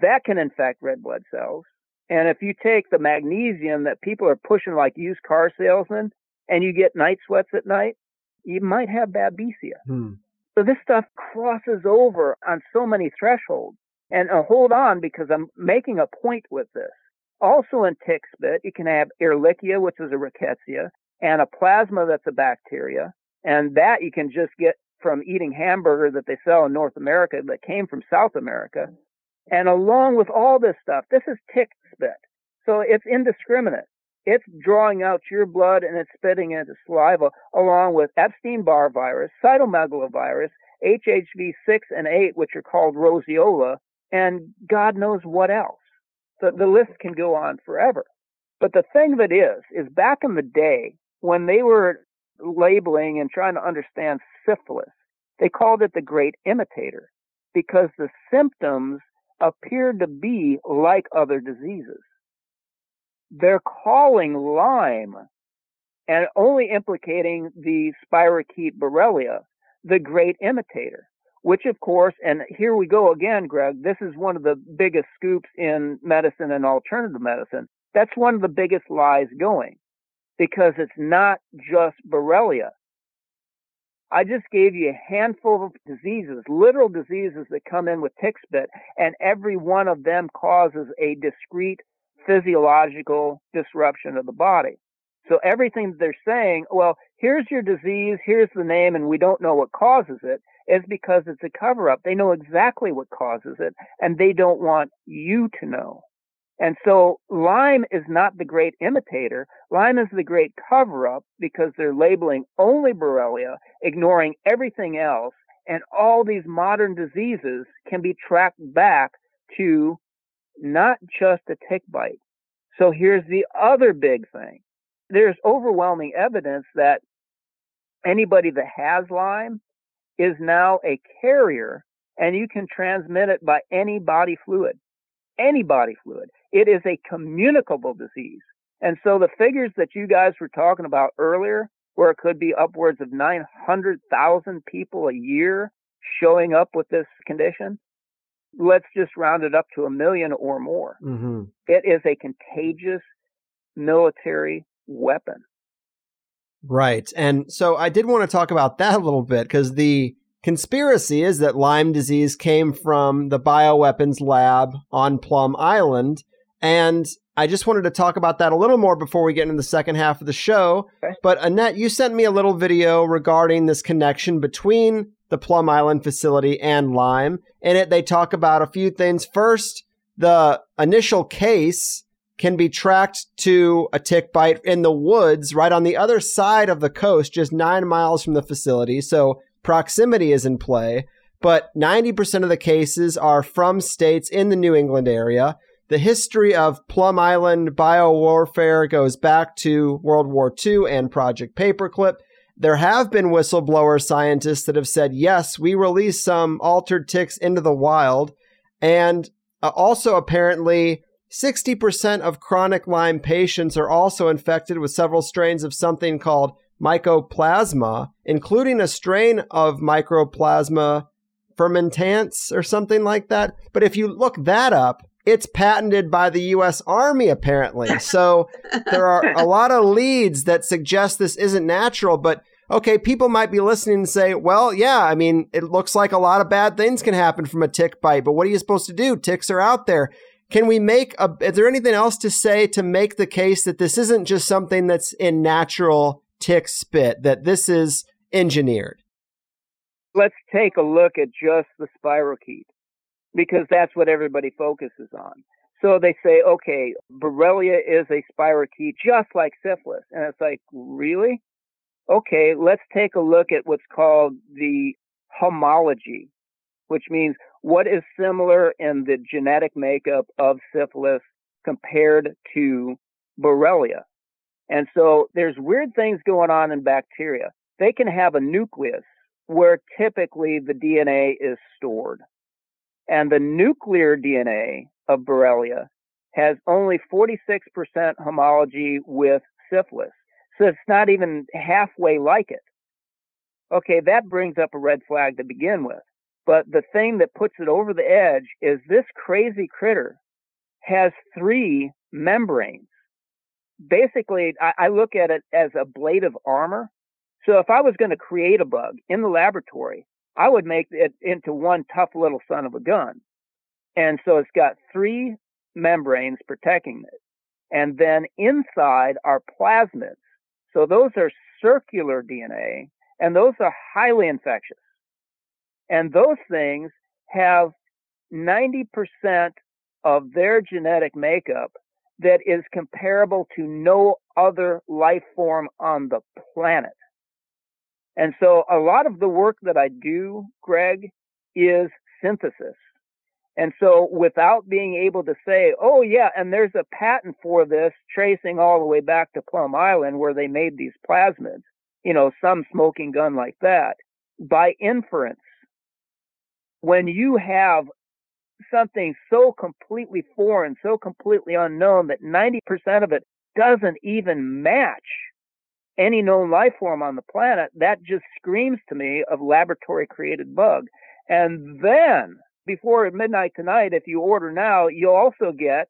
that can infect red blood cells. And if you take the magnesium that people are pushing like used car salesmen and you get night sweats at night, you might have babesia. Hmm. So this stuff crosses over on so many thresholds. And uh, hold on because I'm making a point with this. Also in tick spit, you can have Ehrlichia, which is a rickettsia, Anaplasma that's a bacteria. And that you can just get from eating hamburger that they sell in North America that came from South America. And along with all this stuff, this is tick spit. So it's indiscriminate. It's drawing out your blood and it's spitting into saliva along with Epstein-Barr virus, cytomegalovirus, HHV6 and 8, which are called roseola, and God knows what else. So the list can go on forever. But the thing that is, is back in the day when they were labeling and trying to understand syphilis, they called it the great imitator because the symptoms appeared to be like other diseases. They're calling Lyme and only implicating the spirochete Borrelia, the great imitator, which of course, and here we go again, Greg, this is one of the biggest scoops in medicine and alternative medicine. That's one of the biggest lies going because it's not just Borrelia. I just gave you a handful of diseases, literal diseases that come in with tick spit, and every one of them causes a discrete physiological disruption of the body. So everything they're saying, well, here's your disease, here's the name, and we don't know what causes it, is because it's a cover up. They know exactly what causes it, and they don't want you to know. And so Lyme is not the great imitator. Lyme is the great cover up because they're labeling only Borrelia, ignoring everything else. And all these modern diseases can be tracked back to not just a tick bite. So here's the other big thing. There's overwhelming evidence that anybody that has Lyme is now a carrier and you can transmit it by any body fluid. Any body fluid. It is a communicable disease. And so the figures that you guys were talking about earlier, where it could be upwards of 900,000 people a year showing up with this condition, let's just round it up to a million or more. Mm-hmm. It is a contagious military weapon. Right. And so I did want to talk about that a little bit because the conspiracy is that Lyme disease came from the bioweapons lab on Plum Island. And I just wanted to talk about that a little more before we get into the second half of the show. Okay. But Annette, you sent me a little video regarding this connection between the Plum Island facility and Lyme. In it, they talk about a few things. First, the initial case can be tracked to a tick bite in the woods right on the other side of the coast, just nine miles from the facility. So proximity is in play. But 90% of the cases are from states in the New England area. The history of Plum Island biowarfare goes back to World War II and Project Paperclip. There have been whistleblower scientists that have said, yes, we released some altered ticks into the wild. And uh, also, apparently, 60% of chronic Lyme patients are also infected with several strains of something called mycoplasma, including a strain of mycoplasma fermentans or something like that. But if you look that up, it's patented by the US Army, apparently. So there are a lot of leads that suggest this isn't natural, but okay, people might be listening and say, well, yeah, I mean, it looks like a lot of bad things can happen from a tick bite, but what are you supposed to do? Ticks are out there. Can we make a, is there anything else to say to make the case that this isn't just something that's in natural tick spit, that this is engineered? Let's take a look at just the spirochete because that's what everybody focuses on. So they say, okay, Borrelia is a spirochete just like syphilis. And it's like, really? Okay, let's take a look at what's called the homology, which means what is similar in the genetic makeup of syphilis compared to Borrelia. And so there's weird things going on in bacteria. They can have a nucleus where typically the DNA is stored. And the nuclear DNA of Borrelia has only 46% homology with syphilis. So it's not even halfway like it. Okay, that brings up a red flag to begin with. But the thing that puts it over the edge is this crazy critter has three membranes. Basically, I, I look at it as a blade of armor. So if I was going to create a bug in the laboratory, I would make it into one tough little son of a gun. And so it's got three membranes protecting it. And then inside are plasmids. So those are circular DNA and those are highly infectious. And those things have 90% of their genetic makeup that is comparable to no other life form on the planet. And so a lot of the work that I do, Greg, is synthesis. And so without being able to say, oh yeah, and there's a patent for this tracing all the way back to Plum Island where they made these plasmids, you know, some smoking gun like that, by inference, when you have something so completely foreign, so completely unknown that 90% of it doesn't even match any known life form on the planet, that just screams to me of laboratory created bug. And then before midnight tonight, if you order now, you'll also get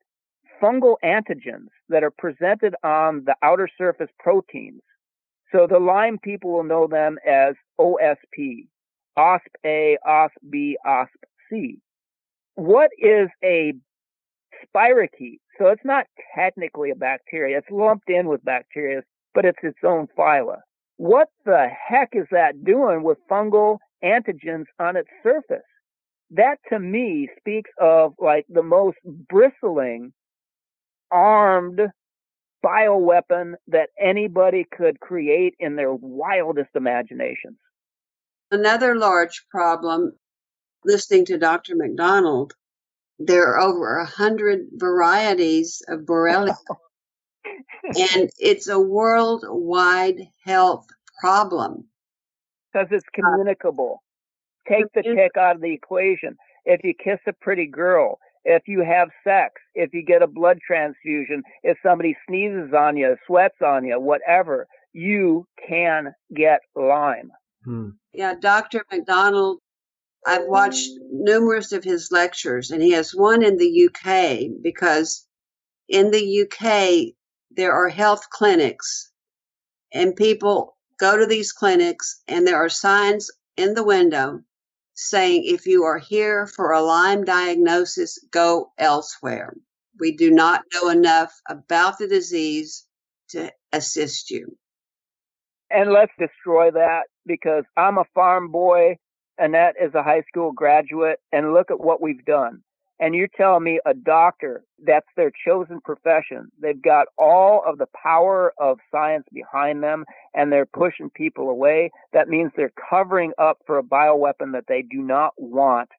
fungal antigens that are presented on the outer surface proteins. So the Lyme people will know them as OSP, OSP A, OSP B, OSP C. What is a spirochete? So it's not technically a bacteria. It's lumped in with bacteria, but it's its own phyla. What the heck is that doing with fungal antigens on its surface? That to me speaks of like the most bristling armed bioweapon that anybody could create in their wildest imaginations. Another large problem, listening to Dr. MacDonald, there are over a hundred varieties of Borrelia. and it's a worldwide health problem. Because it's uh, communicable. Take the tick out of the equation. If you kiss a pretty girl, if you have sex, if you get a blood transfusion, if somebody sneezes on you, sweats on you, whatever, you can get Lyme. Hmm. Yeah, Dr. MacDonald, I've watched numerous of his lectures, and he has one in the UK because in the UK, there are health clinics, and people go to these clinics, and there are signs in the window saying, if you are here for a Lyme diagnosis, go elsewhere. We do not know enough about the disease to assist you. And let's destroy that because I'm a farm boy. Annette is a high school graduate. And look at what we've done. And you're telling me a doctor, that's their chosen profession. They've got all of the power of science behind them and they're pushing people away. That means they're covering up for a bioweapon that they do not want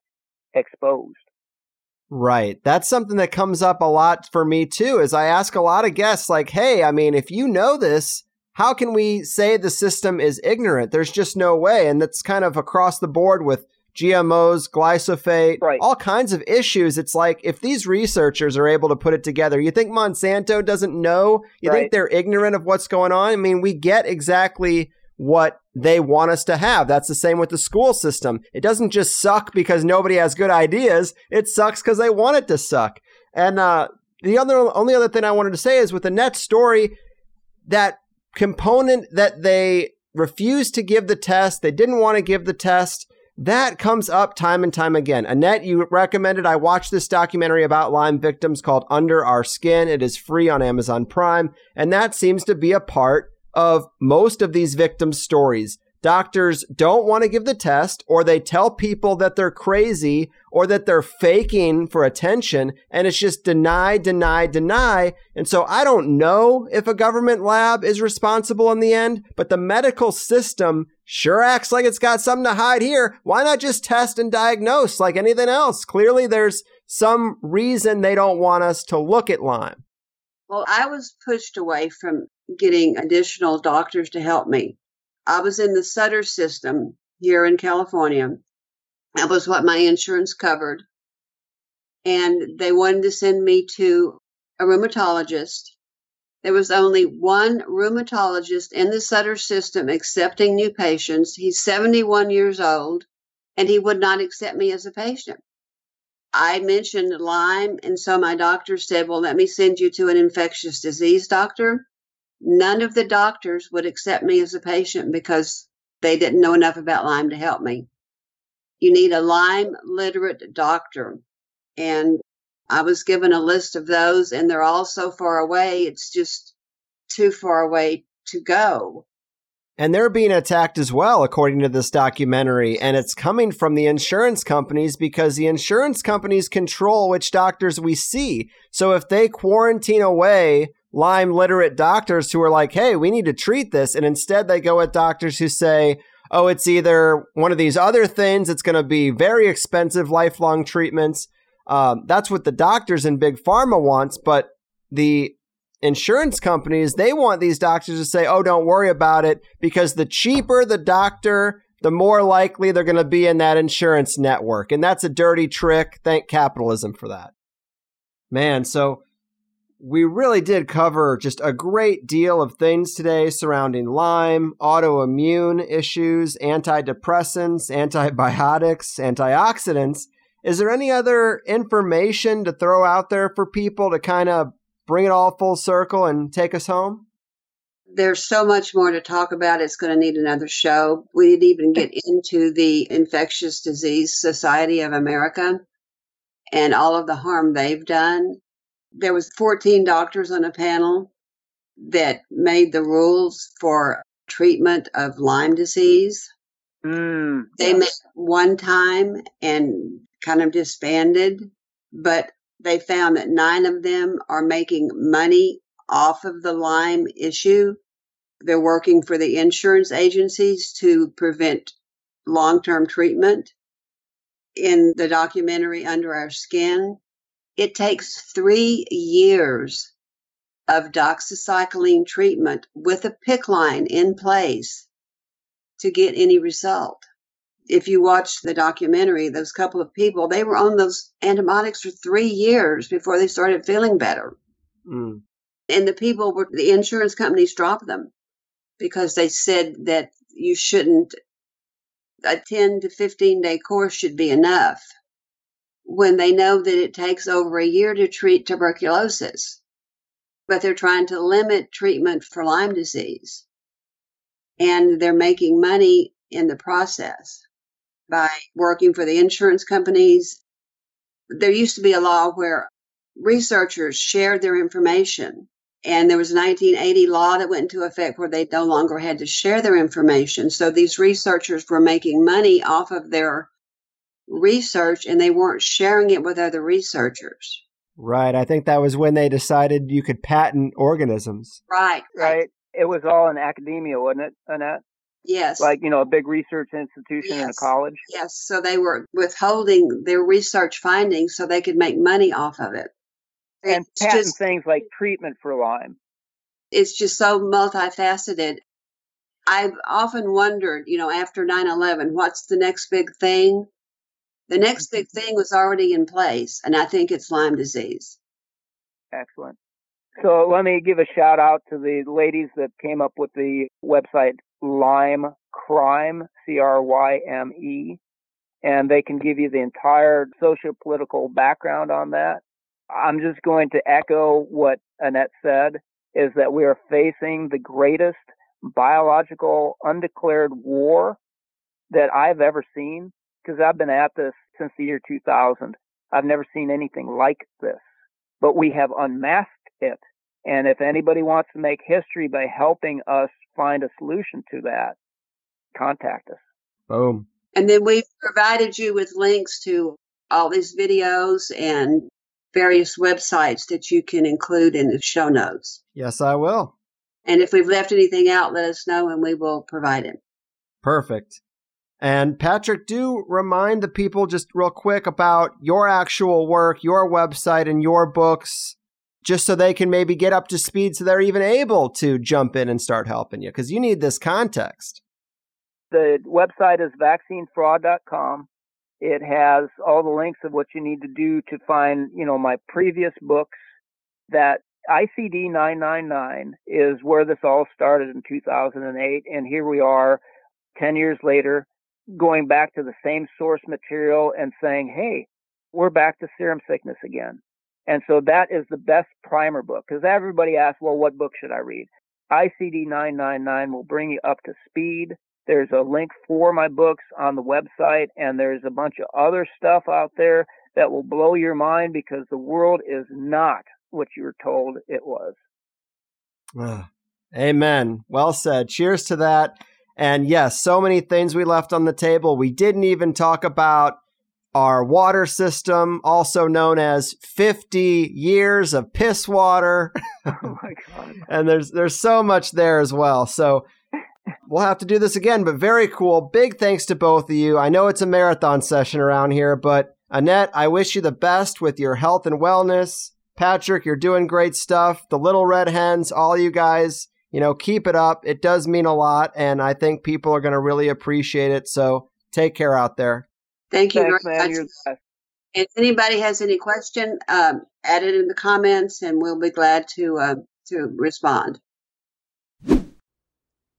exposed. Right. That's something that comes up a lot for me too, is I ask a lot of guests like, hey, I mean, if you know this, how can we say the system is ignorant? There's just no way. And that's kind of across the board with GMOs, glyphosate, right. all kinds of issues. It's like if these researchers are able to put it together, you think Monsanto doesn't know? You right. think they're ignorant of what's going on? I mean, we get exactly what they want us to have. That's the same with the school system. It doesn't just suck because nobody has good ideas. It sucks because they want it to suck. And uh, the other only other thing I wanted to say is with the net story, that component that they refused to give the test, they didn't want to give the test. That comes up time and time again. Annette, you recommended I watch this documentary about Lyme victims called Under Our Skin. It is free on Amazon Prime. And that seems to be a part of most of these victims' stories doctors don't want to give the test or they tell people that they're crazy or that they're faking for attention and it's just deny, deny, deny. And so I don't know if a government lab is responsible in the end, but the medical system sure acts like it's got something to hide here. Why not just test and diagnose like anything else? Clearly there's some reason they don't want us to look at Lyme. Well, I was pushed away from getting additional doctors to help me I was in the Sutter system here in California. That was what my insurance covered. And they wanted to send me to a rheumatologist. There was only one rheumatologist in the Sutter system accepting new patients. He's 71 years old and he would not accept me as a patient. I mentioned Lyme, and so my doctor said, Well, let me send you to an infectious disease doctor. None of the doctors would accept me as a patient because they didn't know enough about Lyme to help me. You need a Lyme literate doctor. And I was given a list of those, and they're all so far away, it's just too far away to go. And they're being attacked as well, according to this documentary. And it's coming from the insurance companies because the insurance companies control which doctors we see. So if they quarantine away Lyme literate doctors who are like, hey, we need to treat this. And instead they go at doctors who say, oh, it's either one of these other things, it's going to be very expensive lifelong treatments. Um, that's what the doctors in big pharma wants. But the insurance companies, they want these doctors to say, oh, don't worry about it because the cheaper the doctor, the more likely they're going to be in that insurance network. And that's a dirty trick. Thank capitalism for that. Man, so we really did cover just a great deal of things today surrounding Lyme, autoimmune issues, antidepressants, antibiotics, antioxidants. Is there any other information to throw out there for people to kind of bring it all full circle and take us home? There's so much more to talk about. It's going to need another show. We didn't even get into the Infectious Disease Society of America and all of the harm they've done there was 14 doctors on a panel that made the rules for treatment of Lyme disease. Mm, they met one time and kind of disbanded, but they found that nine of them are making money off of the Lyme issue. They're working for the insurance agencies to prevent long term treatment. In the documentary Under Our Skin, It takes three years of doxycycline treatment with a PICC line in place to get any result. If you watch the documentary, those couple of people, they were on those antibiotics for three years before they started feeling better. Mm. And the people were, the insurance companies dropped them because they said that you shouldn't, a 10 to 15 day course should be enough when they know that it takes over a year to treat tuberculosis but they're trying to limit treatment for Lyme disease. And they're making money in the process by working for the insurance companies. There used to be a law where researchers shared their information. And there was a 1980 law that went into effect where they no longer had to share their information. So these researchers were making money off of their research and they weren't sharing it with other researchers. Right. I think that was when they decided you could patent organisms. Right. Right. It was all in academia, wasn't it, Annette? Yes. Like, you know, a big research institution in a college. Yes. So they were withholding their research findings so they could make money off of it. And It's patent just, things like treatment for Lyme. it's just so multifaceted. I've often wondered, you know, after 9 11, what's the next big thing? The next big mm-hmm. thing was already in place, and I think it's Lyme disease. Excellent. So let me give a shout out to the ladies that came up with the website Lyme Cryme, C R Y M E, and they can give you the entire socio-political background on that. I'm just going to echo what Annette said is that we are facing the greatest biological undeclared war that I've ever seen because I've been at this since the year 2000. I've never seen anything like this, but we have unmasked it. And if anybody wants to make history by helping us find a solution to that, contact us. Boom. And then we've provided you with links to all these videos and various websites that you can include in the show notes. Yes, I will. And if we've left anything out, let us know and we will provide it. Perfect. And Patrick, do remind the people just real quick about your actual work, your website, and your books, just so they can maybe get up to speed so they're even able to jump in and start helping you because you need this context. The website is vaccinefraud.com. It has all the links of what you need to do to find, you know, my previous books. That ICD 999 is where this all started in 2008. And here we are 10 years later, going back to the same source material and saying, hey, we're back to serum sickness again. And so that is the best primer book because everybody asks, well, what book should I read? ICD 999 will bring you up to speed. There's a link for my books on the website, and there's a bunch of other stuff out there that will blow your mind because the world is not what you were told it was. Ah, Amen. Well said. Cheers to that. And yes, so many things we left on the table. We didn't even talk about our water system, also known as 50 years of piss water. oh my God. and there's there's so much there as well. So we'll have to do this again, but very cool. Big thanks to both of you. I know it's a marathon session around here, but Annette, I wish you the best with your health and wellness. Patrick, you're doing great stuff. The little red hens, all you guys, you know, keep it up. It does mean a lot, and I think people are going to really appreciate it. So take care out there. Thank you Thanks, very man. much. You're the best. If anybody has any question, um, add it in the comments, and we'll be glad to uh, to respond.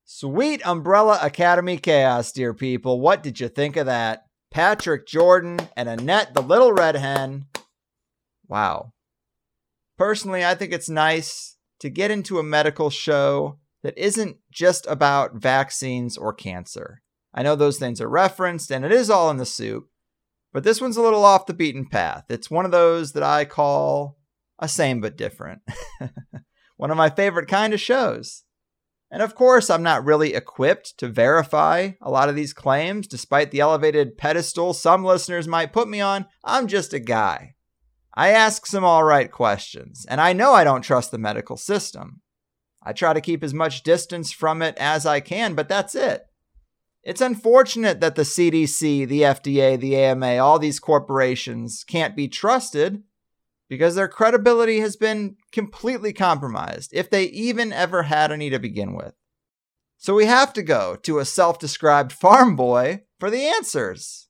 Sweet Umbrella Academy Chaos, dear people. What did you think of that? Patrick Jordan and Annette the Little Red Hen. Wow. Personally, I think it's nice to get into a medical show that isn't just about vaccines or cancer. I know those things are referenced and it is all in the soup, but this one's a little off the beaten path. It's one of those that I call a same but different. one of my favorite kind of shows. And of course, I'm not really equipped to verify a lot of these claims, despite the elevated pedestal some listeners might put me on. I'm just a guy. I ask some alright questions, and I know I don't trust the medical system. I try to keep as much distance from it as I can, but that's it. It's unfortunate that the CDC, the FDA, the AMA, all these corporations can't be trusted because their credibility has been completely compromised, if they even ever had any to begin with. So we have to go to a self described farm boy for the answers.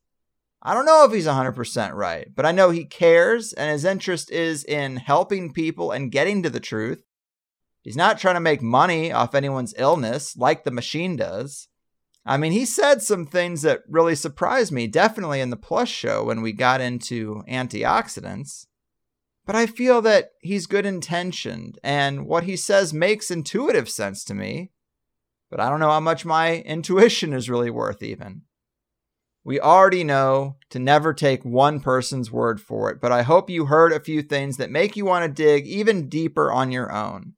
I don't know if he's 100% right, but I know he cares and his interest is in helping people and getting to the truth. He's not trying to make money off anyone's illness like the machine does. I mean, he said some things that really surprised me, definitely in the Plus show when we got into antioxidants. But I feel that he's good intentioned, and what he says makes intuitive sense to me. But I don't know how much my intuition is really worth, even. We already know to never take one person's word for it, but I hope you heard a few things that make you want to dig even deeper on your own.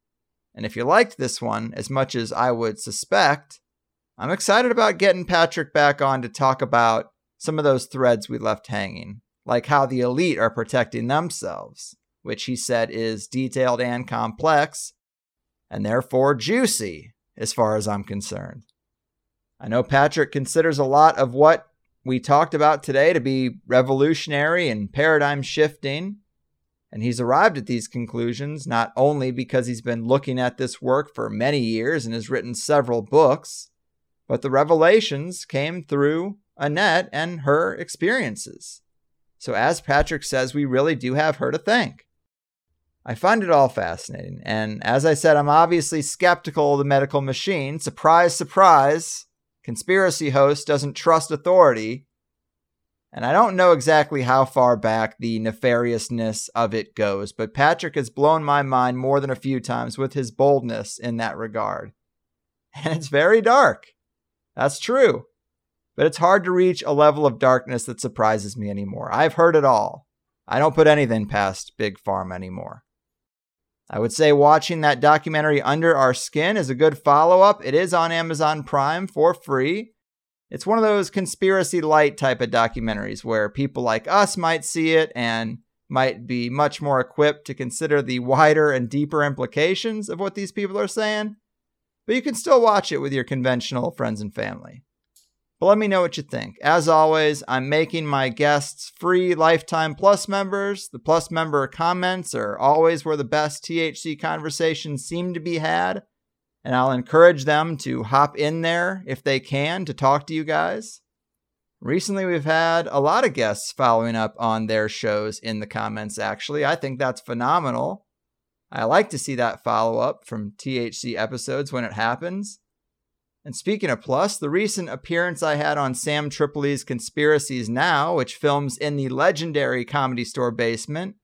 And if you liked this one as much as I would suspect, I'm excited about getting Patrick back on to talk about some of those threads we left hanging, like how the elite are protecting themselves, which he said is detailed and complex, and therefore juicy, as far as I'm concerned. I know Patrick considers a lot of what we talked about today to be revolutionary and paradigm shifting. And he's arrived at these conclusions not only because he's been looking at this work for many years and has written several books, but the revelations came through Annette and her experiences. So, as Patrick says, we really do have her to thank. I find it all fascinating. And as I said, I'm obviously skeptical of the medical machine. Surprise, surprise. Conspiracy host doesn't trust authority. And I don't know exactly how far back the nefariousness of it goes, but Patrick has blown my mind more than a few times with his boldness in that regard. And it's very dark. That's true. But it's hard to reach a level of darkness that surprises me anymore. I've heard it all. I don't put anything past Big Pharma anymore. I would say watching that documentary Under Our Skin is a good follow up. It is on Amazon Prime for free. It's one of those conspiracy light type of documentaries where people like us might see it and might be much more equipped to consider the wider and deeper implications of what these people are saying but you can still watch it with your conventional friends and family. But let me know what you think. As always, I'm making my guests free Lifetime Plus members. The Plus member comments are always where the best THC conversations seem to be had, and I'll encourage them to hop in there if they can to talk to you guys. Recently, we've had a lot of guests following up on their shows in the comments, actually. I think that's phenomenal. I like to see that follow up from THC episodes when it happens. And speaking of Plus, the recent appearance I had on Sam Tripoli's Conspiracies Now, which films in the legendary comedy store basement,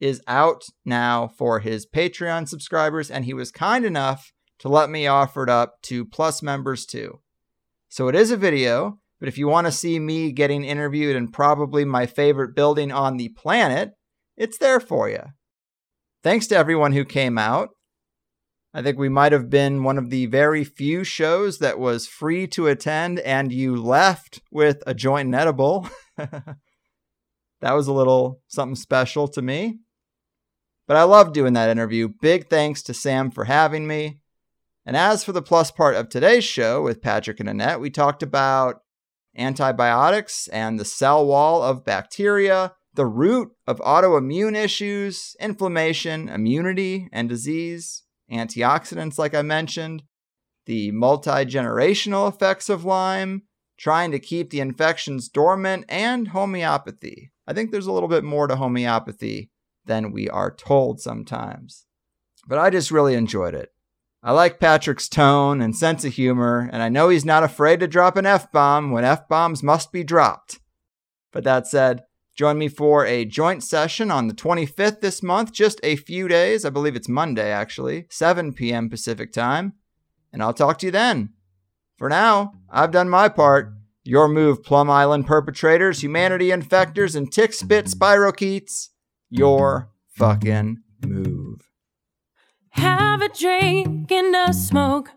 is out now for his Patreon subscribers, and he was kind enough to let me offer it up to Plus members too. So it is a video, but if you want to see me getting interviewed in probably my favorite building on the planet, it's there for you. Thanks to everyone who came out. I think we might have been one of the very few shows that was free to attend and you left with a joint and edible. that was a little something special to me. But I loved doing that interview. Big thanks to Sam for having me. And as for the plus part of today's show with Patrick and Annette, we talked about antibiotics and the cell wall of bacteria, the root of autoimmune issues, inflammation, immunity, and disease, antioxidants, like I mentioned, the multi generational effects of Lyme, trying to keep the infections dormant, and homeopathy. I think there's a little bit more to homeopathy than we are told sometimes. But I just really enjoyed it. I like Patrick's tone and sense of humor, and I know he's not afraid to drop an F bomb when F bombs must be dropped. But that said, Join me for a joint session on the 25th this month, just a few days. I believe it's Monday, actually, 7 p.m. Pacific time. And I'll talk to you then. For now, I've done my part. Your move, Plum Island perpetrators, humanity infectors, and tick spit spirochetes. Your fucking move. Have a drink and a smoke.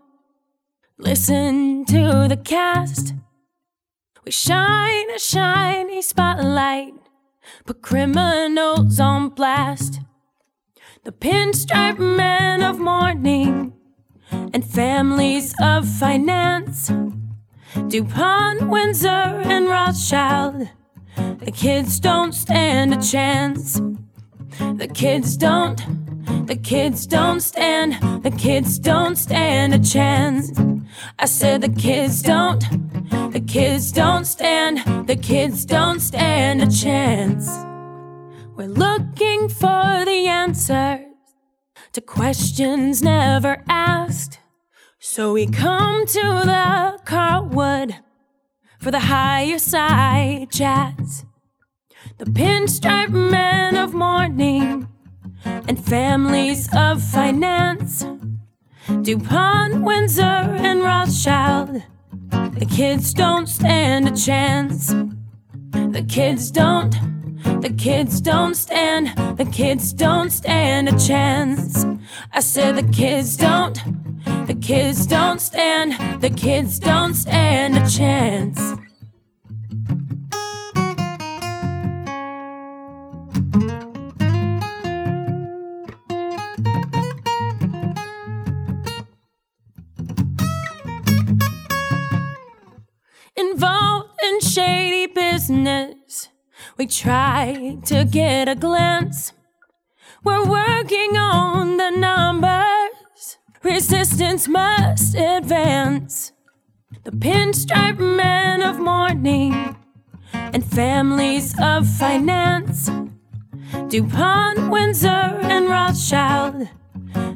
Listen to the cast. We shine a shiny spotlight put criminals on blast. The pinstripe men of mourning and families of finance. DuPont, Windsor, and Rothschild. The kids don't stand a chance. The kids don't, the kids don't stand, the kids don't stand a chance. I said the kids don't, the kids don't stand, the kids don't stand a chance. We're looking for the answers to questions never asked. So we come to the Carlwood for the higher side chats. The pinstripe men of mourning and families of finance. DuPont, Windsor, and Rothschild. The kids don't stand a chance. The kids don't, the kids don't stand, the kids don't stand a chance. I said the kids don't, the kids don't stand, the kids don't stand a chance. Business. We try to get a glance. We're working on the numbers. Resistance must advance. The pinstripe men of mourning and families of finance. DuPont, Windsor, and Rothschild.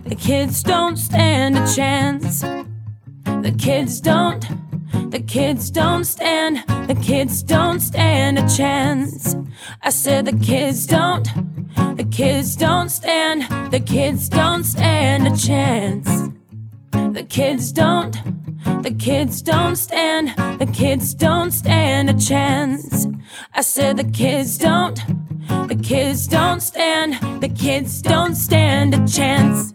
The kids don't stand a chance. The kids don't. The kids don't stand, the kids don't stand a chance. I said the kids don't, the kids don't stand, the kids don't stand a chance. The kids don't, the kids don't stand, the kids don't stand a chance. I said the kids don't, the kids don't stand, the kids don't stand a chance.